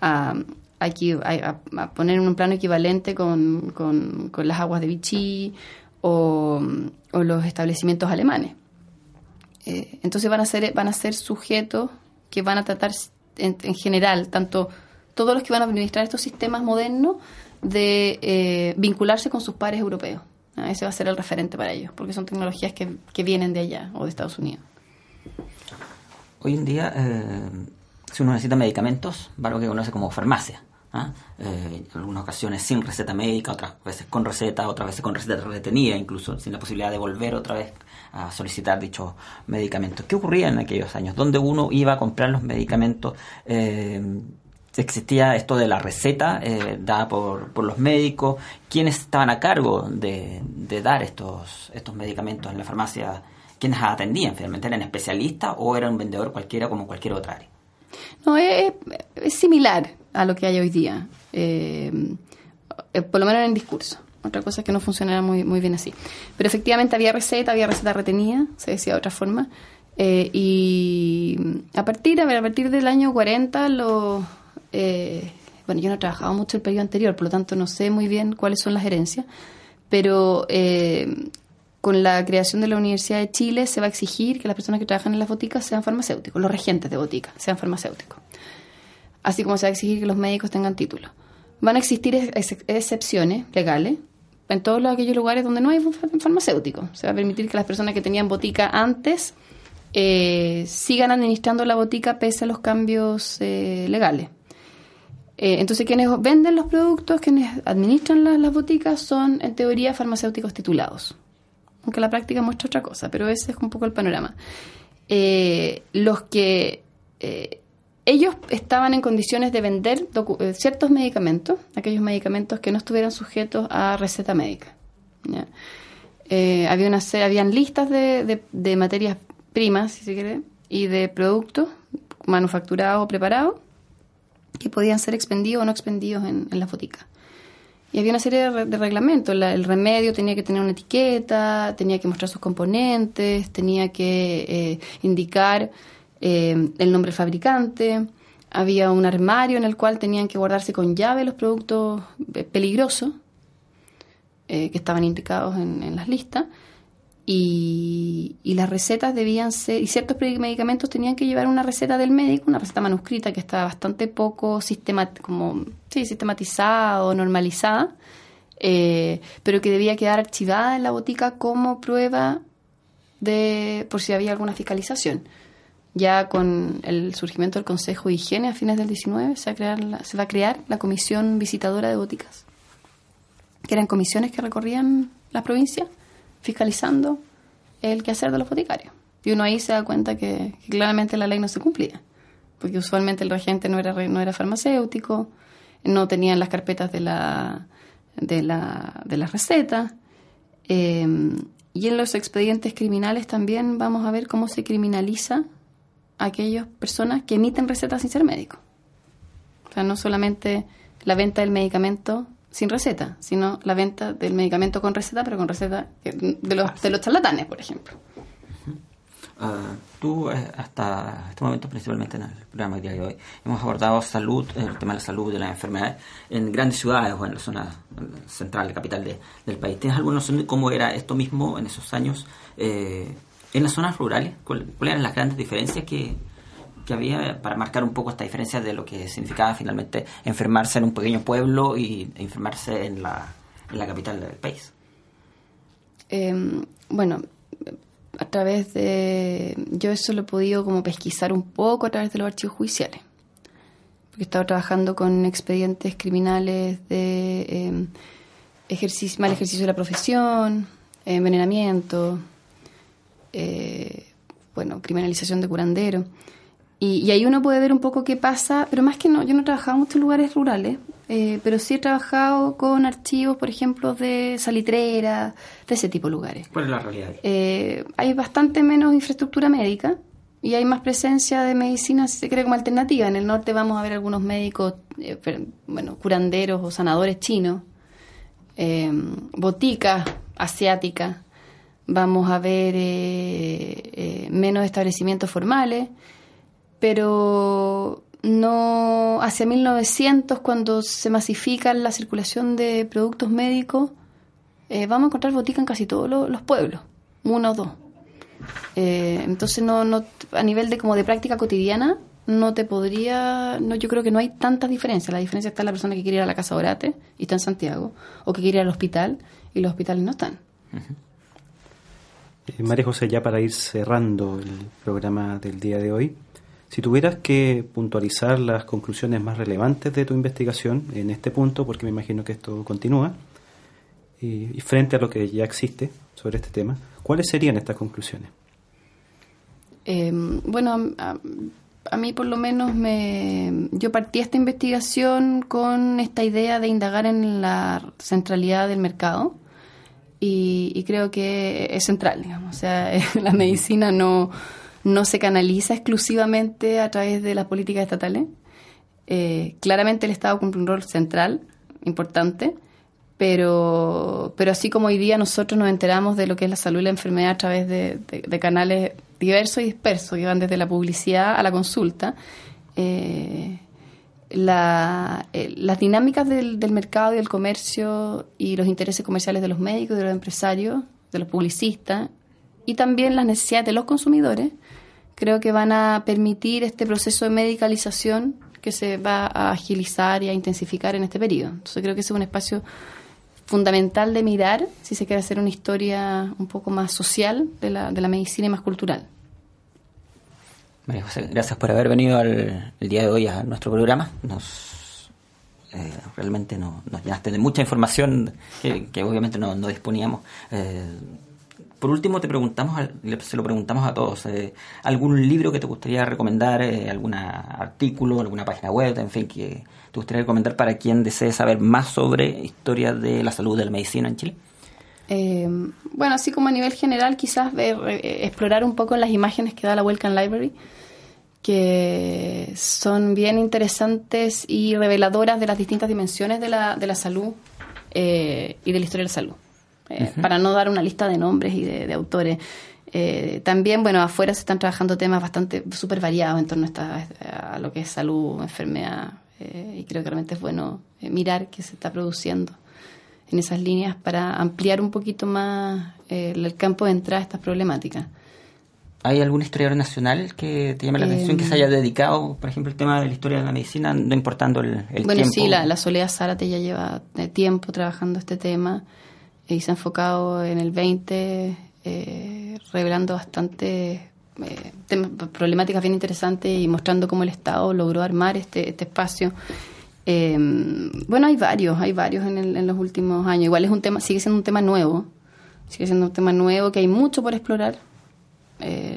a, poner en un plano equivalente con, con, las aguas de Vichy o, los establecimientos alemanes. Eh, entonces van a ser, a sujetos que van a tratar en, general, tanto todos los que van a administrar estos sistemas modernos, de eh, vincularse con sus pares europeos. Ese va a ser el referente para ellos, porque son tecnologías que, que vienen de allá o de Estados Unidos. Hoy en día, eh, si uno necesita medicamentos, va a lo que conoce como farmacia. ¿ah? Eh, en algunas ocasiones sin receta médica, otras veces con receta, otras veces con receta retenida, incluso sin la posibilidad de volver otra vez a solicitar dichos medicamentos. ¿Qué ocurría en aquellos años? ¿Dónde uno iba a comprar los medicamentos? Eh, existía esto de la receta eh, dada por, los médicos, quiénes estaban a cargo de, de, dar estos, estos medicamentos en la farmacia, quiénes atendían finalmente, eran especialistas o era un vendedor cualquiera como cualquier otra área. No, es, similar a lo que hay hoy día, eh, eh, por lo menos en el discurso. Otra cosa es que no funcionaba muy, muy bien así. Pero efectivamente había receta, había receta retenida, se decía de otra forma. y a partir, a ver, a partir del año 40 los eh, bueno, yo no he trabajado mucho el periodo anterior, por lo tanto no sé muy bien cuáles son las herencias, pero eh, con la creación de la Universidad de Chile se va a exigir que las personas que trabajan en las boticas sean farmacéuticos, los regentes de boticas sean farmacéuticos, así como se va a exigir que los médicos tengan título. Van a existir excepciones legales en todos aquellos lugares donde no hay farmacéuticos. Se va a permitir que las personas que tenían botica antes eh, sigan administrando la botica pese a los cambios legales. Eh, entonces, quienes venden los productos, quienes administran las boticas, son en teoría farmacéuticos titulados. Aunque la práctica muestra otra cosa, pero ese es un poco el panorama. Eh, los que eh, ellos estaban en condiciones de vender ciertos medicamentos, aquellos medicamentos que no estuvieran sujetos a receta médica. había una, habían listas de, de materias primas, si se quiere, y de productos manufacturados o preparados que podían ser expendidos o no expendidos en, la botica. Y había una serie de, reglamentos. el remedio tenía que tener una etiqueta, tenía que mostrar sus componentes, tenía que eh, indicar eh, el nombre fabricante. Había un armario en el cual tenían que guardarse con llave los productos eh, peligrosos que estaban indicados en las listas y, las recetas debían ser, y ciertos medicamentos tenían que llevar una receta del médico, una receta manuscrita que estaba bastante poco como, sí, sistematizada o normalizada, eh, pero que debía quedar archivada en la botica como prueba de por si había alguna fiscalización. Ya con el surgimiento del Consejo de Higiene a fines del 19 se va a crear la, se va a crear la Comisión Visitadora de Boticas, que eran comisiones que recorrían la provincia fiscalizando el quehacer de los boticarios. Y uno ahí se da cuenta que, claramente la ley no se cumplía, porque usualmente el regente no era, no era farmacéutico, no tenían las carpetas de la, de la, de la receta. Eh, y en los expedientes criminales también vamos a ver cómo se criminaliza a aquellas personas que emiten recetas sin ser médicos. O sea, no solamente la venta del medicamento sin receta, sino la venta del medicamento con receta, pero con receta de los, de los charlatanes, por ejemplo. Uh, tú, eh, hasta este momento, principalmente en el programa de hoy, hemos abordado salud, el tema de la salud, de las enfermedades, en grandes ciudades o en la zona central, la capital de, del país. ¿Tienes alguna noción de cómo era esto mismo en esos años eh, en las zonas rurales? ¿Cuáles eran las grandes diferencias que, que había para marcar un poco esta diferencia de lo que significaba finalmente enfermarse en un pequeño pueblo y enfermarse en la, en la capital del país? Eh, bueno, a través de... Yo eso lo he podido como pesquisar un poco a través de los archivos judiciales. Porque he estado trabajando con expedientes criminales de eh, ejercicio, mal ejercicio de la profesión, envenenamiento, eh, bueno, criminalización de curandero. Y, y, ahí uno puede ver un poco qué pasa, pero más que no, yo no he trabajado en muchos lugares rurales, eh, pero sí he trabajado con archivos, por ejemplo, de salitreras, de ese tipo de lugares. ¿Cuál es la realidad? Eh, hay bastante menos infraestructura médica y hay más presencia de medicina, se cree como alternativa. En el norte vamos a ver algunos médicos, eh, bueno, curanderos o sanadores chinos, eh, boticas asiáticas, vamos a ver eh, menos establecimientos formales, pero no hacia 1900 cuando se masifica la circulación de productos médicos eh, vamos a encontrar botica en casi todos los, los pueblos uno o dos. Eh, entonces no, no a nivel de como de práctica cotidiana no te podría no yo creo que no hay tantas diferencias. La diferencia está en la persona que quiere ir a la casa Orate y está en Santiago o que quiere ir al hospital y los hospitales no están. Uh María José ya para ir cerrando el programa del día de hoy si tuvieras que puntualizar las conclusiones más relevantes de tu investigación en este punto, porque me imagino que esto continúa, y, y frente a lo que ya existe sobre este tema, ¿cuáles serían estas conclusiones? Eh, bueno, a, a, mí por lo menos me, yo partí esta investigación con esta idea de indagar en la centralidad del mercado y, y creo que es central, digamos. O sea, la medicina no no se canaliza exclusivamente a través de las políticas estatales. Eh, claramente el Estado cumple un rol central, importante, pero, pero así como hoy día nosotros nos enteramos de lo que es la salud y la enfermedad a través de, canales diversos y dispersos, que van desde la publicidad a la consulta, eh, la, eh, las dinámicas del, del mercado y del comercio y los intereses comerciales de los médicos, de los empresarios, de los publicistas y también las necesidades de los consumidores, creo que van a permitir este proceso de medicalización que se va a agilizar y a intensificar en este periodo. Entonces creo que es un espacio fundamental de mirar si se quiere hacer una historia un poco más social de la, de la medicina y más cultural. María José, gracias por haber venido al, el día de hoy a nuestro programa. Nos eh, realmente no, nos llenaste de mucha información que, que obviamente no, no disponíamos. Eh, por último, te preguntamos, se lo preguntamos a todos, eh, ¿algún libro que te gustaría recomendar, eh, algún artículo, alguna página web, en fin, que te gustaría recomendar para quien desee saber más sobre historia de la salud de la medicina en Chile? Eh, bueno, así como a nivel general, quizás ver, eh, explorar un poco las imágenes que da la Welcome Library, que son bien interesantes y reveladoras de las distintas dimensiones de la, de la salud y de la historia de la salud. Eh, uh -huh. para no dar una lista de nombres y de, de autores. Eh, también, bueno, afuera se están trabajando temas bastante súper variados en torno a, esta, a, lo que es salud, enfermedad, eh, y creo que realmente es bueno mirar qué se está produciendo en esas líneas para ampliar un poquito más el campo de entrada a estas problemáticas. ¿Hay algún historiador nacional que te llame la atención, que se haya dedicado, por ejemplo, al tema de la historia de la medicina, no importando el, el bueno, tiempo? sí, la, la Soledad Zárate ya lleva tiempo trabajando este tema y se ha enfocado en el 20 eh, revelando bastante problemáticas bien interesantes y mostrando cómo el Estado logró armar este, este espacio. bueno, hay varios, hay varios en, en, los últimos años. Igual es un tema, sigue siendo un tema nuevo, sigue siendo un tema nuevo que hay mucho por explorar.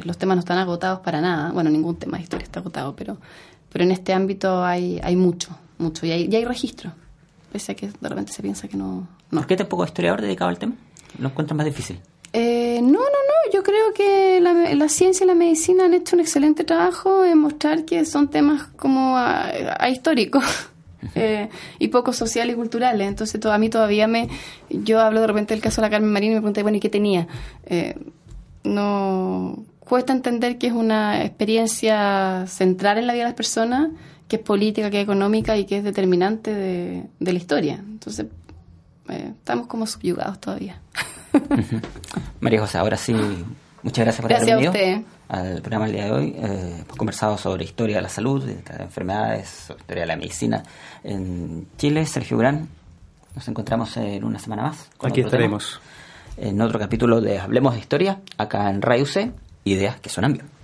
los temas no están agotados para nada. Bueno, ningún tema de historia está agotado, pero, pero en este ámbito hay, hay mucho, mucho y hay, y hay registro pese a que de repente se piensa que no. No. ¿Por qué tampoco historiador dedicado al tema? ¿Lo encuentras más difícil? Eh, no, no, no. Yo creo que la, ciencia y la medicina han hecho un excelente trabajo en mostrar que son temas como ahistóricos. Eh, y poco sociales y culturales. Entonces, todo, a mí todavía me. Yo hablo de repente del caso de la Carmen Marín y me pregunté, bueno, ¿y qué tenía? Eh, no. Cuesta entender que es una experiencia central en la vida de las personas que es política, que es económica y que es determinante de, la historia. Entonces, eh, estamos como subyugados todavía. María José, ahora sí, muchas gracias por haber venido al programa el día de hoy. Eh, hemos conversado sobre historia de la salud, de las enfermedades, historia de la medicina en Chile. Sergio Gran, nos encontramos en una semana más. Aquí estaremos. en otro capítulo de Hablemos de Historia, acá en Radio C, Ideas que son ambientes.